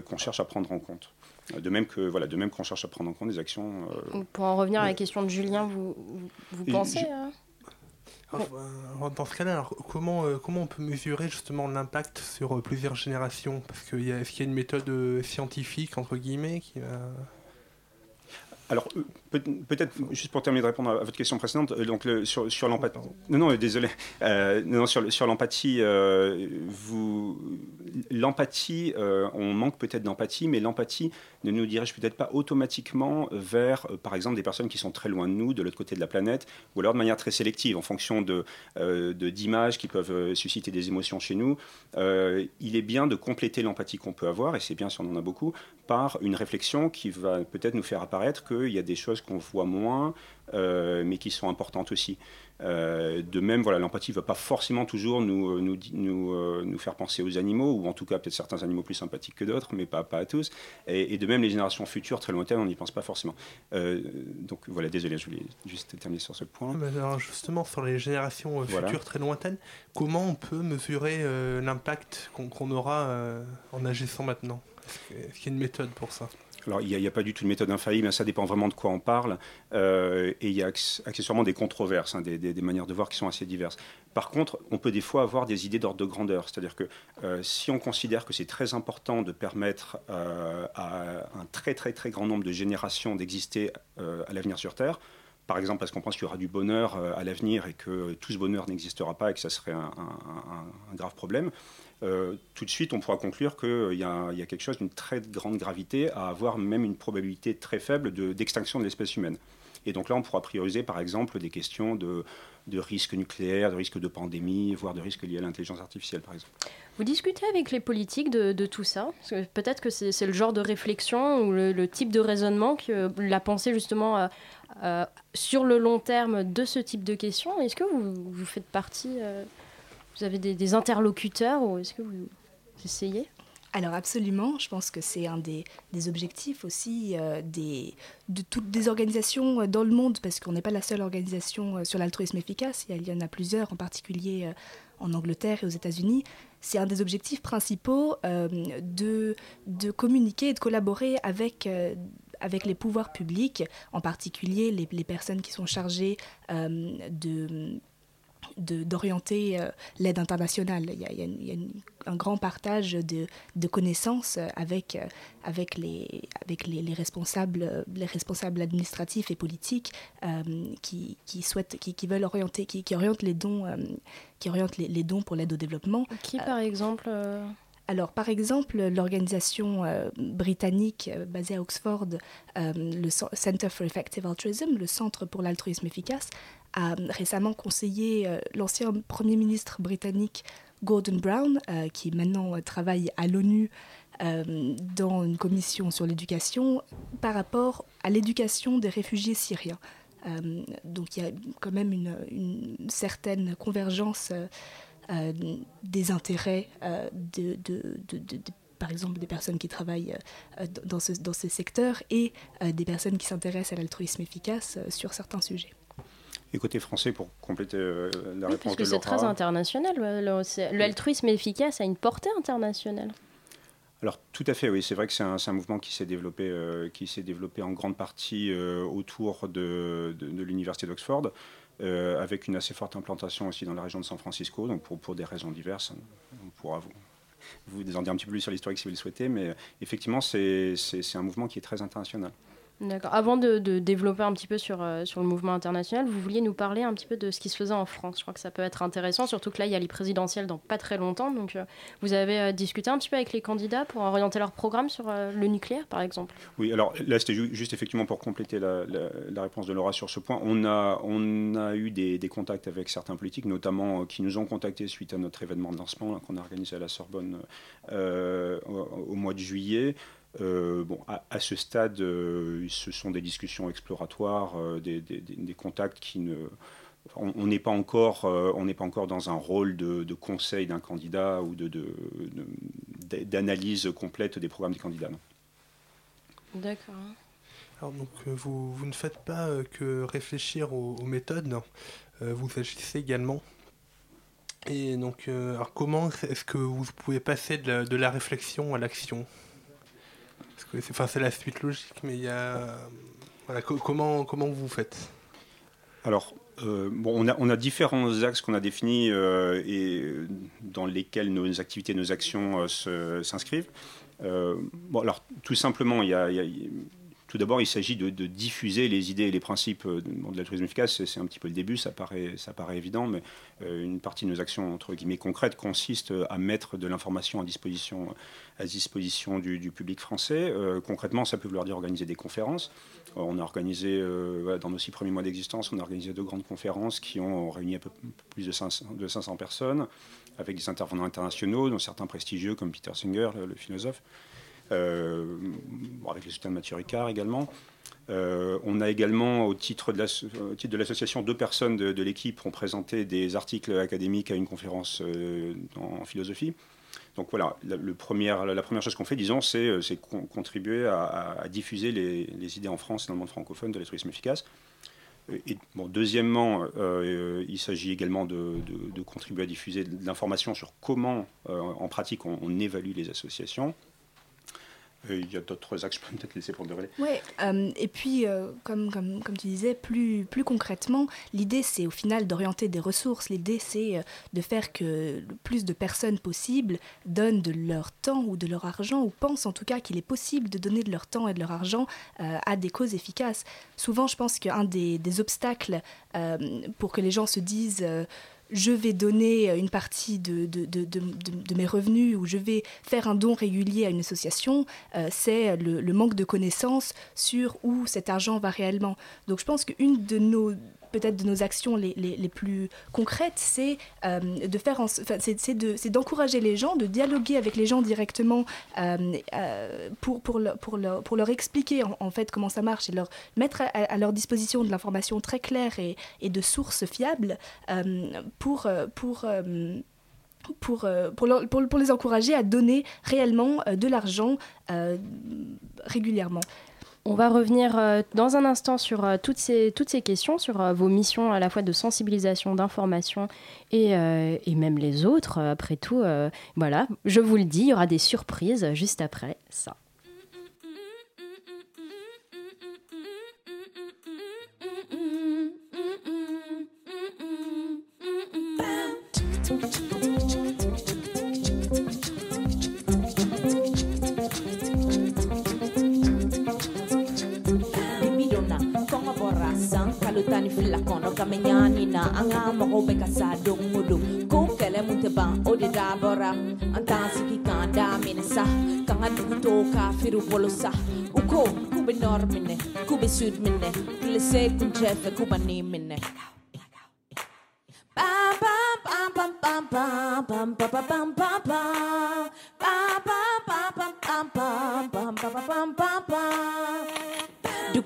S13: qu'on cherche à prendre en compte. De même que voilà, de même qu'on cherche à prendre en compte des actions.
S1: pour en revenir à la question de Julien, vous, vous, pensez
S15: dans ce cas-là, comment, euh, comment on peut mesurer justement l'impact sur euh, plusieurs générations? Parce qu'il y a, est-ce qu'il y a une méthode euh, scientifique, entre guillemets, qui va...
S13: Alors, peut-être, juste pour terminer de répondre à votre question précédente, donc sur, sur l'empathie. Non, non, désolé. non, sur, sur l'empathie, vous, l'empathie, on manque peut-être d'empathie, mais l'empathie ne nous dirige peut-être pas automatiquement vers, euh, par exemple, des personnes qui sont très loin de nous, de l'autre côté de la planète, ou alors de manière très sélective, en fonction de, euh, d'images qui peuvent euh, susciter des émotions chez nous. il est bien de compléter l'empathie qu'on peut avoir, et c'est bien si on en a beaucoup, par une réflexion qui va peut-être nous faire apparaître qu'il y a des choses qu'on voit moins, mais qui sont importantes aussi. Euh, de même, voilà, l'empathie ne va pas forcément toujours nous, euh, nous, nous, euh, nous, faire penser aux animaux, ou en tout cas peut-être certains animaux plus sympathiques que d'autres, mais pas, pas à tous. Et, de même, les générations futures, très lointaines, on n'y pense pas forcément. donc voilà, désolé, je voulais juste terminer sur ce point.
S15: alors justement, sur les générations futures très lointaines, comment on peut mesurer l'impact qu'on aura en agissant maintenant? Est-ce qu'il y a une méthode pour ça?
S13: Alors, il n'y a, pas du tout de méthode infaillible, ça dépend vraiment de quoi on parle. Euh, et il y a accessoirement des controverses, hein, des, manières de voir qui sont assez diverses. Par contre, on peut des fois avoir des idées d'ordre de grandeur. C'est-à-dire que euh, si on considère que c'est très important de permettre euh, à un très très très grand nombre de générations d'exister à l'avenir sur Terre, par exemple parce qu'on pense qu'il y aura du bonheur à l'avenir et que tout ce bonheur n'existera pas et que ça serait un, grave problème, tout de suite on pourra conclure qu'il y, a quelque chose d'une très grande gravité à avoir même une probabilité très faible d'extinction de l'espèce humaine. Et donc là, on pourra prioriser, par exemple, des questions de, de risques nucléaires, de risques de pandémie, voire de risques liés à l'intelligence artificielle, par exemple.
S1: Vous discutez avec les politiques de, tout ça? Peut-être que c'est le genre de réflexion ou le, type de raisonnement que la pensée justement euh, euh, sur le long terme de ce type de questions? Est-ce que vous, faites partie, euh, vous avez des, interlocuteurs ou est-ce que vous essayez?
S14: Alors absolument, je pense que c'est un des, objectifs aussi euh, des, de toutes des organisations euh, dans le monde, parce qu'on n'est pas la seule organisation euh, sur l'altruisme efficace, il y en a plusieurs, en particulier en Angleterre et aux États-Unis. C'est un des objectifs principaux de, de communiquer et de collaborer avec avec les pouvoirs publics, en particulier les personnes qui sont chargées de d'orienter euh, l'aide internationale. Il y a, un grand partage de, de connaissances avec, euh, avec, les, avec les, responsables, les responsables administratifs et politiques euh, qui, qui, souhaitent, qui, qui, veulent orienter, qui, qui orientent les dons, qui orientent les, les, dons pour l'aide au développement.
S1: Qui, par exemple
S14: alors, par exemple, l'organisation britannique basée à Oxford, le Center for Effective Altruism, le Centre pour l'altruisme efficace, a récemment conseillé euh, l'ancien Premier ministre britannique Gordon Brown, euh, qui maintenant euh, travaille à l'ONU dans une commission sur l'éducation, par rapport à l'éducation des réfugiés syriens. donc il y a quand même une, certaine convergence des intérêts de, par exemple des personnes qui travaillent dans, ce, dans ces secteurs et des personnes qui s'intéressent à l'altruisme efficace sur certains sujets.
S13: Et côté français, pour compléter euh, la réponse
S1: parce que c'est très international. L'altruisme efficace a une portée internationale.
S13: Alors tout à fait, oui. C'est vrai que c'est un, mouvement qui s'est développé, euh, qui s'est développé en grande partie euh, autour de, de, l'université d'Oxford, avec une assez forte implantation aussi dans la région de San Francisco, donc pour, pour des raisons diverses. On pourra vous, vous en dire un petit peu plus sur l'historique si vous le souhaitez, mais effectivement, c'est un mouvement qui est très international.
S1: Avant de, développer un petit peu sur, euh, sur le mouvement international, vous vouliez nous parler un petit peu de ce qui se faisait en France. Je crois que ça peut être intéressant, surtout que là, il y a les présidentielles dans pas très longtemps. Donc, euh, vous avez euh, discuté un petit peu avec les candidats pour orienter leur programme sur le nucléaire, par exemple?
S13: Oui, alors là, c'était juste effectivement pour compléter la, réponse de Laura sur ce point. On a, on a eu des, des contacts avec certains politiques, notamment qui nous ont contactés suite à notre événement de lancement qu'on a organisé à la Sorbonne au, mois de juillet. Euh, bon, à, ce stade, euh, ce sont des discussions exploratoires, euh, des, contacts qui ne. On n'est pas encore, on n'est pas encore dans un rôle de, conseil d'un candidat ou de, d'analyse complète des programmes des candidats.
S1: D'accord.
S15: Alors donc vous, vous, ne faites pas que réfléchir aux, méthodes, vous agissez également. Et donc, alors comment est-ce que vous pouvez passer de la réflexion à l'action? C'est la suite logique, mais il y a. comment, vous faites?
S13: Alors, euh, bon, on, a, on, a, différents axes qu'on a définis euh, et dans lesquels nos activités, nos actions euh, s'inscrivent. bon, alors, tout simplement, il y a, tout d'abord, il s'agit de, diffuser les idées et les principes de, de l'altruisme efficace. C'est un petit peu le début, ça paraît, évident, mais une partie de nos actions, entre guillemets, concrètes consiste à mettre de l'information à disposition du, public français. Euh, concrètement, ça peut vouloir dire organiser des conférences. Euh, on a organisé, euh, dans nos six premiers mois d'existence, on a organisé deux grandes conférences qui ont réuni un peu plus de 500, de 500 personnes, avec des intervenants internationaux, dont certains prestigieux comme Peter Singer, le, philosophe, avec le soutien de Mathieu Ricard également. on a également, au titre de l'association, deux personnes de, l'équipe ont présenté des articles académiques à une conférence en philosophie. Donc voilà, la, première chose qu'on fait, disons, c'est euh, contribuer à, diffuser les, idées en France et dans le monde francophone de l'altruisme efficace. Et, deuxièmement, euh, il s'agit également de, contribuer à diffuser de l'information sur comment, euh, en pratique, on, évalue les associations. Il y a d'autres axes, je peux peut-être laisser prendre le relais.
S14: Oui, euh, et puis, euh, comme, tu disais, plus, concrètement, l'idée, c'est au final d'orienter des ressources. L'idée, c'est euh, de faire que le plus de personnes possibles donnent de leur temps ou de leur argent, ou pensent en tout cas qu'il est possible de donner de leur temps et de leur argent à des causes efficaces. Souvent, je pense qu'un des, obstacles pour que les gens se disent je vais donner une partie de, de, de, de, mes revenus ou je vais faire un don régulier à une association, euh, c'est le, le, manque de connaissances sur où cet argent va réellement. Donc je pense qu'une de nos peut-être de nos actions les, plus concrètes, c'est euh, de faire, c'est d'encourager les gens, de dialoguer avec les gens directement euh, euh, pour, pour, pour, leur, pour leur expliquer en, fait comment ça marche et leur mettre à, leur disposition de l'information très claire et, de sources fiables pour, pour, pour, pour, les encourager à donner réellement de l'argent régulièrement.
S16: On va revenir euh, dans un instant sur euh, toutes, ces, questions, sur euh, vos missions à la fois de sensibilisation, d'information et, et, même les autres. Après tout, voilà, je vous le dis, il y aura des surprises juste après ça. tanifilakon okamenyanina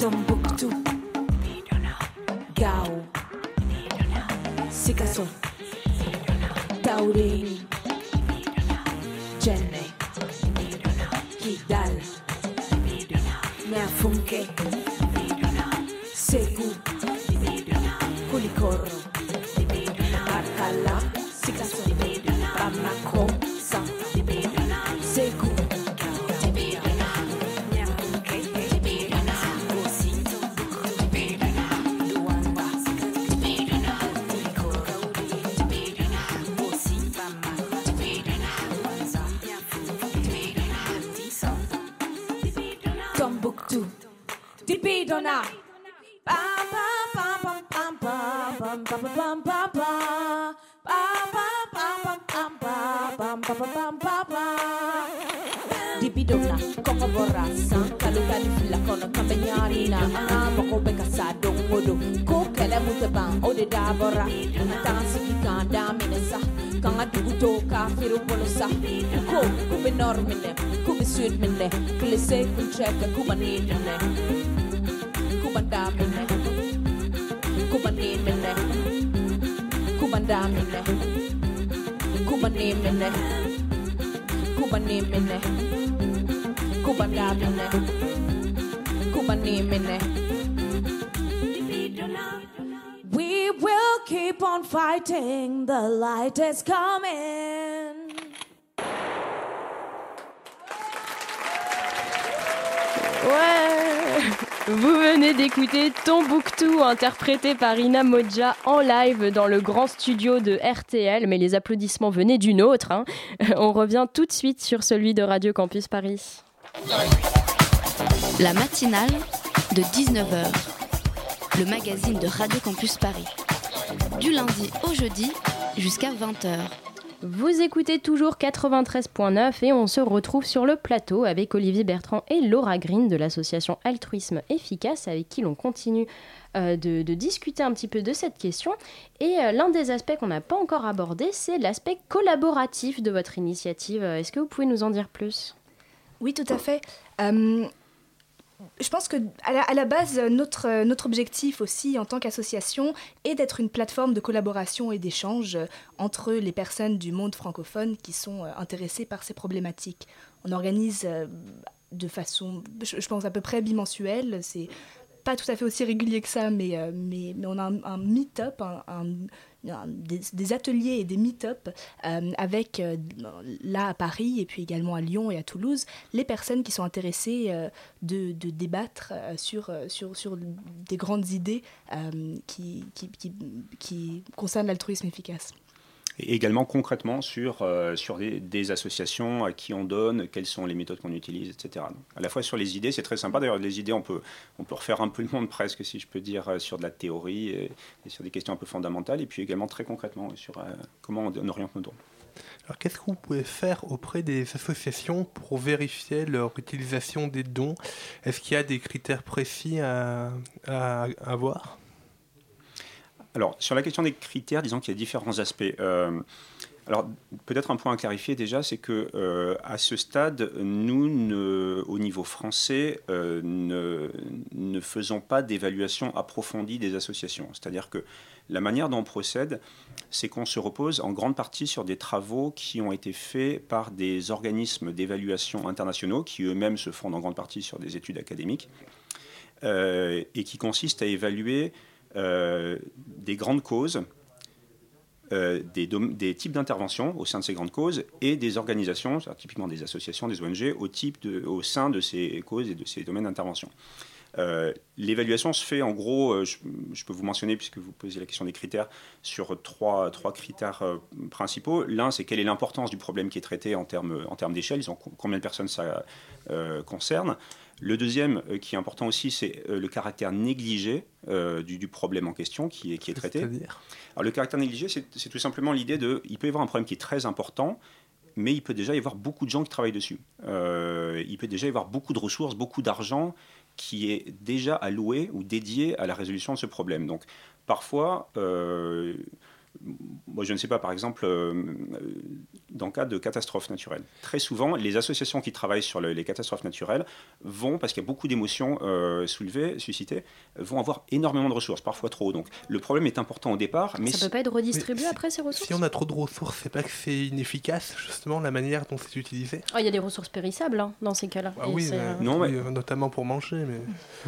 S16: Tombouctou, Gao, Sikasso, Taoulin, Djenne, Kidal, Nafunke. Tansi Kanda Minesa, Kanga Duguto, Kafiru Polosa, Ko, Kube Normine, Kube Sud Mine, Kilise Kuncheka, Kuba Nidine, Kuba Damine, Kuba Nimine, Kuba Damine, Kuba Nimine, Kuba Nimine. Kuba Damine, Kuba Nimine. We fighting, the light is coming. Ouais Vous venez d'écouter Tombouctou interprété par Ina Modja en live dans le grand studio de RTL, mais les applaudissements venaient d'une autre. Hein. On revient tout de suite sur celui de Radio Campus Paris.
S2: La matinale de 19h, le magazine de Radio Campus Paris. Du lundi au jeudi jusqu'à 20h.
S1: Vous écoutez toujours 93.9 et on se retrouve sur le plateau avec Olivier Bertrand et Laura Green de l'association Altruisme Efficace avec qui l'on continue euh, de, de discuter un petit peu de cette question. Et euh, l'un des aspects qu'on n'a pas encore abordé, c'est l'aspect collaboratif de votre initiative. Est-ce que vous pouvez nous en dire plus?
S14: Oui, tout à fait. Euh, je pense que à la, base, notre, notre objectif aussi en tant qu'association est d'être une plateforme de collaboration et d'échange euh, entre les personnes du monde francophone qui sont euh, intéressées par ces problématiques. On organise euh, de façon, je, pense, à peu près bimensuelle. C'est pas tout à fait aussi régulier que ça, mais, mais, mais on a un, un meet-up, un- des, des ateliers et des meet-up euh, avec, euh, là à Paris et puis également à Lyon et à Toulouse, les personnes qui sont intéressées euh, de, débattre euh, sur, euh, des grandes idées euh, qui concernent l'altruisme efficace.
S13: Et également concrètement sur, euh, sur des, associations à qui on donne, quelles sont les méthodes qu'on utilise, etc. À la fois sur les idées, c'est très sympa. D'ailleurs, les idées, on peut, on peut refaire un peu le monde presque, si je peux dire, euh, sur de la théorie et, sur des questions un peu fondamentales. Et puis également très concrètement sur euh, comment on, oriente nos dons.
S15: Alors, qu'est-ce que vous pouvez faire auprès des associations pour vérifier leur utilisation des dons? Est-ce qu'il y a des critères précis à, à avoir?
S13: Alors, sur la question des critères, disons qu'il y a différents aspects. Euh, alors, peut-être un point à clarifier déjà, c'est que euh, à ce stade, nous, ne- au niveau français, euh, ne, faisons pas d'évaluation approfondie des associations. C'est-à-dire que la manière dont on procède, c'est qu'on se repose en grande partie sur des travaux qui ont été faits par des organismes d'évaluation internationaux, qui eux-mêmes se fondent en grande partie sur des études académiques, et qui consistent à évaluer des grandes causes, euh, des, types d'interventions au sein de ces grandes causes et des organisations, typiquement des associations, des ONG, au, type au sein de ces causes et de ces domaines d'intervention. Euh, L'évaluation se fait en gros, euh, je, peux vous mentionner, puisque vous posez la question des critères, sur trois, trois critères euh, principaux. L'un, c'est quelle est l'importance du problème qui est traité en termes, en termes d'échelle, combien de personnes ça euh, concerne. Le deuxième, euh, qui est important aussi, c'est euh, le caractère négligé euh, du, du problème en question qui est, qui est traité. Alors le caractère négligé, c'est tout simplement l'idée de, il peut y avoir un problème qui est très important, mais il peut déjà y avoir beaucoup de gens qui travaillent dessus. Il peut déjà y avoir beaucoup de ressources, beaucoup d'argent qui est déjà alloué ou dédié à la résolution de ce problème. Donc parfois, moi je ne sais pas, par exemple, euh, dans le cas de catastrophes naturelles, très souvent, les associations qui travaillent sur le- les catastrophes naturelles vont, parce qu'il y a beaucoup d'émotions euh, soulevées, suscitées, vont avoir énormément de ressources, parfois trop. Donc le problème est important au départ, mais
S1: Ça peut pas être redistribué après ces ressources
S15: Si on a trop de ressources, c'est pas que c'est inefficace, justement, la manière dont c'est utilisé
S1: Oh, Il y a des ressources périssables hein, dans ces cas-là.
S15: Ah oui,
S1: c'est,
S15: euh,
S13: Non,
S15: euh, notamment pour manger, mais...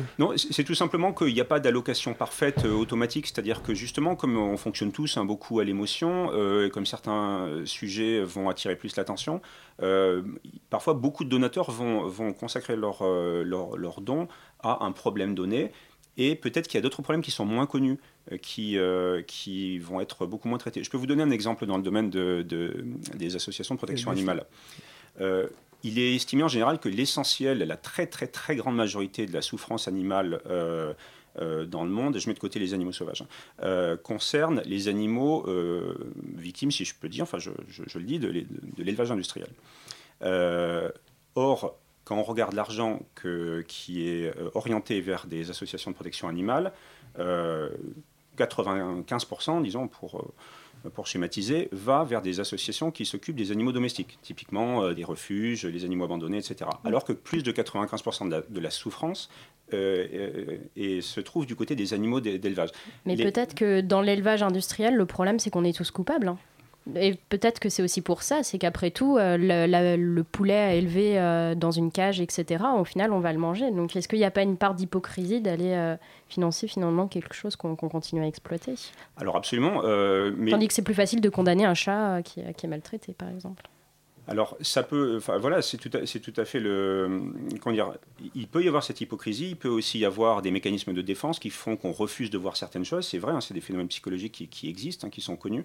S13: Non, c'est c'est tout simplement qu'il n'y a pas d'allocation parfaite euh, automatique, c'est-à-dire que justement, comme on fonctionne tous hein, beaucoup à l'émotion, euh, et comme certains sujets vont attirer plus l'attention, euh, parfois beaucoup de donateurs vont, vont consacrer leur, euh, leur, leur don à un problème donné, et peut-être qu'il y a d'autres problèmes qui sont moins connus, qui, euh, qui vont être beaucoup moins traités. Je peux vous donner un exemple dans le domaine de, de- des associations de protection animale. Euh, il est estimé en général que l'essentiel, la très très très grande majorité de la souffrance animale euh, dans le monde, je mets de côté les animaux sauvages, hein, euh, concerne les animaux euh, victimes, si je peux dire, enfin je, le dis, de, l'é- de l'élevage industriel. Euh, or, quand on regarde l'argent qui est euh, orienté vers des associations de protection animale, euh, 95%, disons, pour, euh, pour schématiser, va vers des associations qui s'occupent des animaux domestiques, typiquement euh, des refuges, les animaux abandonnés, etc. Alors que plus de 95% de la, de la souffrance euh, euh, et se trouve du côté des animaux d'é- d'élevage.
S1: Mais
S13: Les-
S1: peut-être que dans l'élevage industriel, le problème, c'est qu'on est tous coupables. hein. Et peut-être que c'est aussi pour ça, c'est qu'après tout, euh, le, la- le poulet à élever euh, dans une cage, etc., au final, on va le manger. Donc est-ce qu'il n'y a pas une part d'hypocrisie d'aller euh, financer finalement quelque chose qu'on continue à exploiter?
S13: Alors absolument, euh, mais...
S1: Tandis que c'est plus facile de condamner un chat qui, qui est maltraité, par exemple.
S13: Alors, ça peut. Enfin, voilà, c'est tout, à- c'est tout à fait le. Comment dire Il peut y avoir cette hypocrisie, il peut aussi y avoir des mécanismes de défense qui font qu'on refuse de voir certaines choses. C'est vrai, hein, c'est des phénomènes psychologiques qui, qui existent, hein, qui sont connus.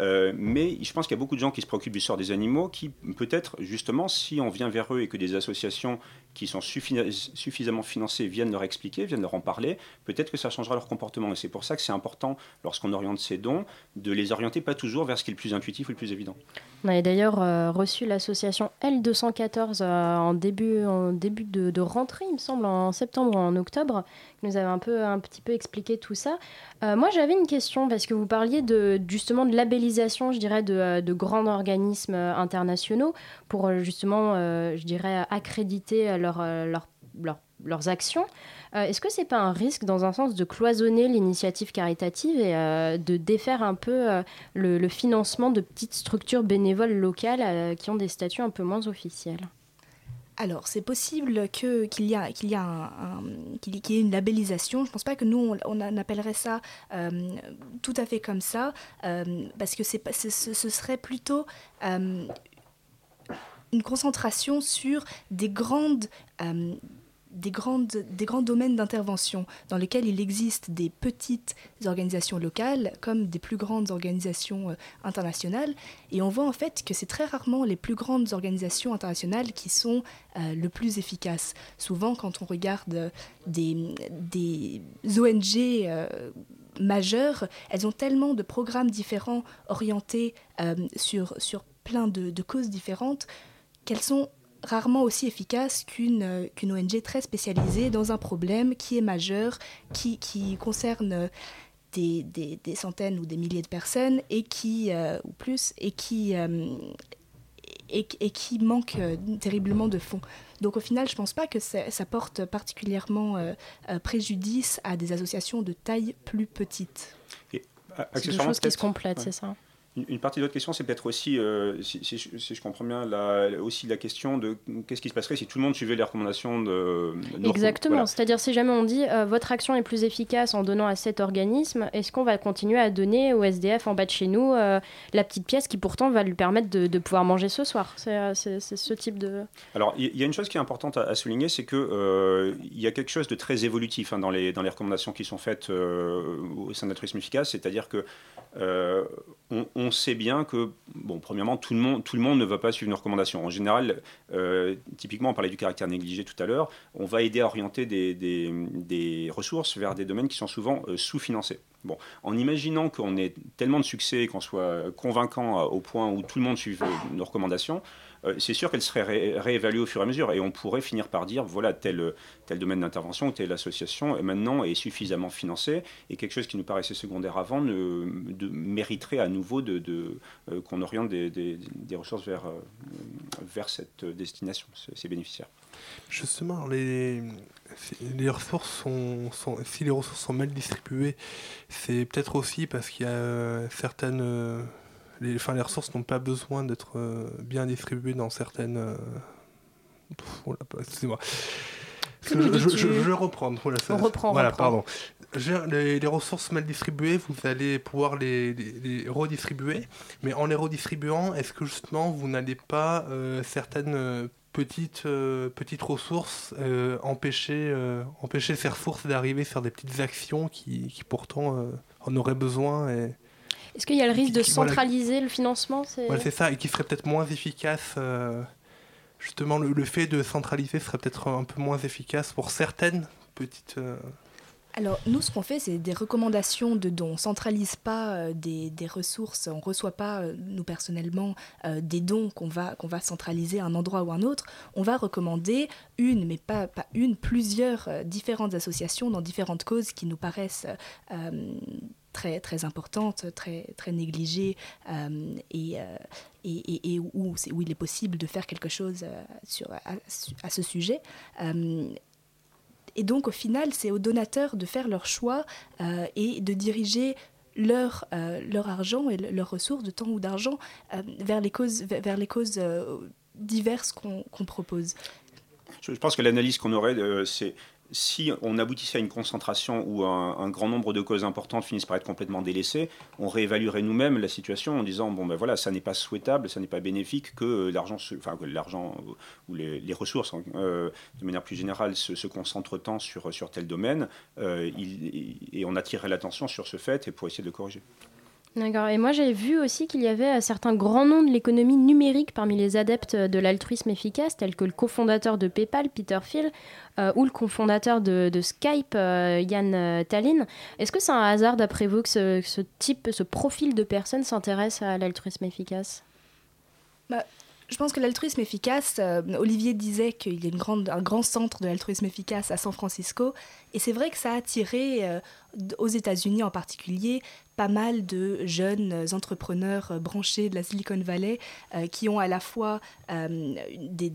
S13: Euh, mais je pense qu'il y a beaucoup de gens qui se préoccupent du sort des animaux, qui peut-être, justement, si on vient vers eux et que des associations qui sont suffisamment financées viennent leur expliquer, viennent leur en parler, peut-être que ça changera leur comportement. Et c'est pour ça que c'est important, lorsqu'on oriente ces dons, de les orienter pas toujours vers ce qui est le plus intuitif ou le plus évident.
S1: On avait d'ailleurs euh, reçu l'association L214 euh, en début, en début de, de, rentrée, il me semble, en septembre ou en octobre, qui nous avait un, peu, un petit peu expliqué tout ça. Euh, moi, j'avais une question, parce que vous parliez de, justement de labellisation, je dirais, de, de grands organismes internationaux pour justement, je dirais, accréditer leur, leur, leur, leurs actions. Euh, est-ce que c'est pas un risque, dans un sens, de cloisonner l'initiative caritative et euh, de défaire un peu euh, le, financement de petites structures bénévoles locales qui ont des statuts un peu moins officiels?
S14: Alors, c'est possible qu'il y, qu'il y, un, y ait une labellisation. Je ne pense pas que nous, on, appellerait ça tout à fait comme ça, parce que c'est, ce, ce serait plutôt une concentration sur des grandes des, grandes, des grands domaines d'intervention dans lesquels il existe des petites organisations locales comme des plus grandes organisations euh, internationales. Et on voit en fait que c'est très rarement les plus grandes organisations internationales qui sont euh, le plus efficaces. Souvent, quand on regarde euh, des, des ONG majeures, elles ont tellement de programmes différents orientés sur, sur plein de, de causes différentes qu'elles sont rarement aussi efficace qu'une euh, qu'une ONG très spécialisée dans un problème qui est majeur, qui, qui concerne des, des, des, centaines ou des milliers de personnes et qui, euh, ou plus, et qui, euh, et, et, qui manque terriblement de fonds. Donc au final, je ne pense pas que ça, porte particulièrement préjudice à des associations de taille plus petite.
S1: C'est des choses qui se complètent, c'est ça
S13: une partie de votre question, c'est peut-être aussi, euh, si, je comprends bien, la, aussi la question de qu'est-ce qui se passerait si tout le monde suivait les recommandations de...
S1: Exactement, c'est-à-dire si jamais on dit euh, votre action est plus efficace en donnant à cet organisme, est-ce qu'on va continuer à donner au SDF en bas de chez nous euh, la petite pièce qui pourtant va lui permettre de, pouvoir manger ce soir? C'est ce type de...
S13: Alors, il y, a une chose qui est importante à, souligner, c'est qu'il il y a quelque chose de très évolutif hein, dans, les, dans les recommandations qui sont faites au sein de efficace, c'est-à-dire que on, sait bien que, bon, premièrement, tout le monde, ne va pas suivre une recommandation. En général, euh, typiquement, on parlait du caractère négligé tout à l'heure, on va aider à orienter des, ressources vers des domaines qui sont souvent euh, sous-financés. Bon, en imaginant qu'on ait tellement de succès, qu'on soit convaincant au point où tout le monde suive nos recommandations, euh, c'est sûr qu'elle serait réévaluée au fur et à mesure et on pourrait finir par dire voilà tel, tel domaine d'intervention ou telle association euh, maintenant est suffisamment financée et quelque chose qui nous paraissait secondaire avant mériterait à nouveau euh, qu'on oriente des, ressources vers, vers cette destination, ces bénéficiaires.
S15: Justement, les, ressources sont, si les ressources sont mal distribuées, c'est peut-être aussi parce qu'il y a certaines les, enfin, les ressources n'ont pas besoin d'être euh, bien distribuées dans certaines. Euh, excusez-moi. Je, vais reprendre.
S1: On reprend.
S15: Voilà, pardon. Les, ressources mal distribuées, vous allez pouvoir les, redistribuer. Mais en les redistribuant, est-ce que justement vous n'allez pas euh, certaines petites, petites ressources empêcher, empêcher ces ressources d'arriver sur des petites actions qui, qui pourtant en auraient besoin et...
S1: Est-ce qu'il y a le risque de centraliser le financement
S15: C'est ça, et qui serait peut-être moins efficace. Euh, justement, le, fait de centraliser serait peut-être un peu moins efficace pour certaines petites. Euh,
S14: alors, nous, ce qu'on fait, c'est des recommandations de dons. On ne centralise pas euh, des, ressources, on ne reçoit pas, nous personnellement, des dons qu'on va, qu'on va centraliser à un endroit ou un autre. On va recommander une, mais pas, pas une, plusieurs différentes associations dans différentes causes qui nous paraissent très, très importante, très, très négligée euh, et, euh, et, et, où, où, il est possible de faire quelque chose euh, sur, à, ce sujet. et donc au final, c'est aux donateurs de faire leur choix et de diriger leur, leur argent et leurs ressources de temps ou d'argent vers les causes, vers les causes diverses qu'on propose.
S13: Je pense que l'analyse qu'on aurait, c'est si on aboutissait à une concentration où un, grand nombre de causes importantes finissent par être complètement délaissées, on réévaluerait nous-mêmes la situation en disant bon ben voilà, ça n'est pas souhaitable, ça n'est pas bénéfique que l'argent, enfin ou les, ressources hein, euh, de manière plus générale se, concentrent tant sur sur tel domaine, euh, et on attirerait l'attention sur ce fait et pour essayer de le corriger.
S1: D'accord. Et moi, j'ai vu aussi qu'il y avait un certain grand nom de l'économie numérique parmi les adeptes de l'altruisme efficace, tels que le cofondateur de PayPal, Peter Thiel, euh, ou le cofondateur de, Skype, euh, Yann euh, Tallinn. Est-ce que c'est un hasard, d'après vous, que ce, type, ce profil de personne s'intéresse à l'altruisme efficace?
S14: Bah, je pense que l'altruisme efficace, euh, Olivier disait qu'il y a un grand centre de l'altruisme efficace à San Francisco, et c'est vrai que ça a attiré, euh, aux États-Unis en particulier, pas mal de jeunes entrepreneurs euh, branchés de la Silicon Valley qui ont à la fois des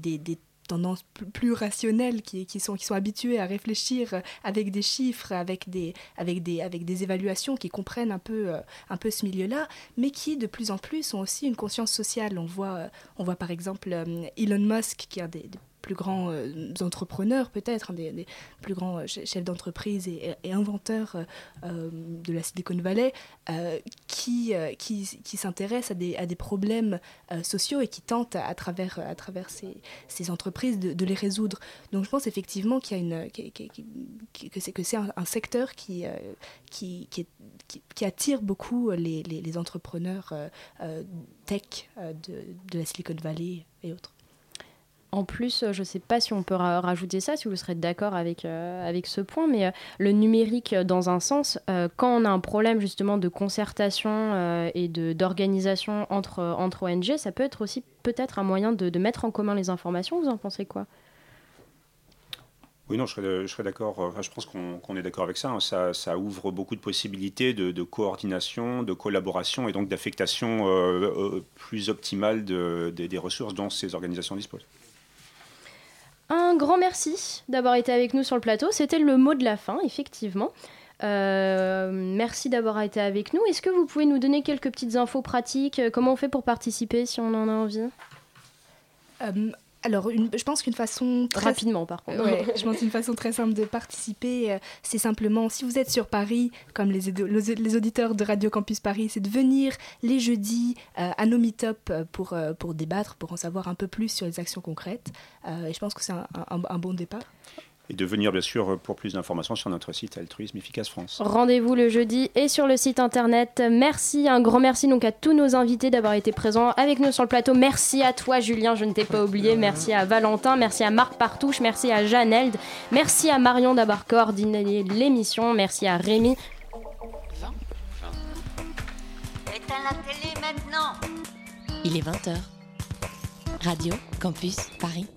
S14: tendances plus, rationnelles, qui, sont, habitués à réfléchir euh, avec des chiffres, avec des, avec des, avec des évaluations, qui comprennent un peu, euh, un peu ce milieu-là, mais qui de plus en plus ont aussi une conscience sociale. On voit, euh, on voit par exemple Elon Musk, qui est un des plus grands euh, entrepreneurs, peut-être, un des, plus grands euh, che- chefs d'entreprise et, inventeurs euh, de la Silicon Valley, qui, qui, qui s'intéresse à des, à des problèmes sociaux et qui tente à, travers, à travers ces, ces entreprises de, les résoudre. Donc je pense effectivement qu'il y a une, que c'est que c'est un, secteur qui, qui, qui, attire beaucoup les, les, les entrepreneurs tech de, de la Silicon Valley et autres.
S1: En plus, euh, je ne sais pas si on peut ra- rajouter ça, si vous serez d'accord avec, euh, avec ce point, mais euh, le numérique, dans un sens, quand on a un problème justement de concertation et d'organisation entre, entre ONG, ça peut être aussi peut-être un moyen de, de mettre en commun les informations. Vous en pensez quoi?
S13: Oui, non, je serais, d'accord. Je pense qu'on est d'accord avec ça, hein. ça. ça ouvre beaucoup de possibilités de, coordination, de collaboration et donc d'affectation plus optimale de- des- des ressources dont ces organisations disposent.
S1: Un grand merci d'avoir été avec nous sur le plateau. C'était le mot de la fin, effectivement. Euh, merci d'avoir été avec nous. Est-ce que vous pouvez nous donner quelques petites infos pratiques? Euh, Comment on fait pour participer si on en a envie?
S14: Euh, alors, une- je pense qu'une façon très...
S1: Rapidement, par contre.
S14: Ouais, je pense qu'une façon très simple de participer, euh, c'est simplement, si vous êtes sur Paris, comme les, les- auditeurs de Radio Campus Paris, c'est de venir les jeudis euh, à nos meet-up euh, pour, euh, pour débattre, pour en savoir un peu plus sur les actions concrètes. Et je pense que c'est un, un- un bon départ.
S13: Et de venir, bien sûr, pour plus d'informations sur notre site Altruisme Efficace France.
S1: Rendez-vous le jeudi et sur le site internet. Merci, un grand merci donc à tous nos invités d'avoir été présents avec nous sur le plateau. Merci à toi Julien, je ne t'ai pas oublié. Merci à Valentin, merci à Marc Partouche, merci à Jeanne Held, merci à Marion d'avoir coordonné l'émission, merci à Rémi.
S17: Éteins la télé maintenant
S2: Il est 20h. Radio Campus Paris.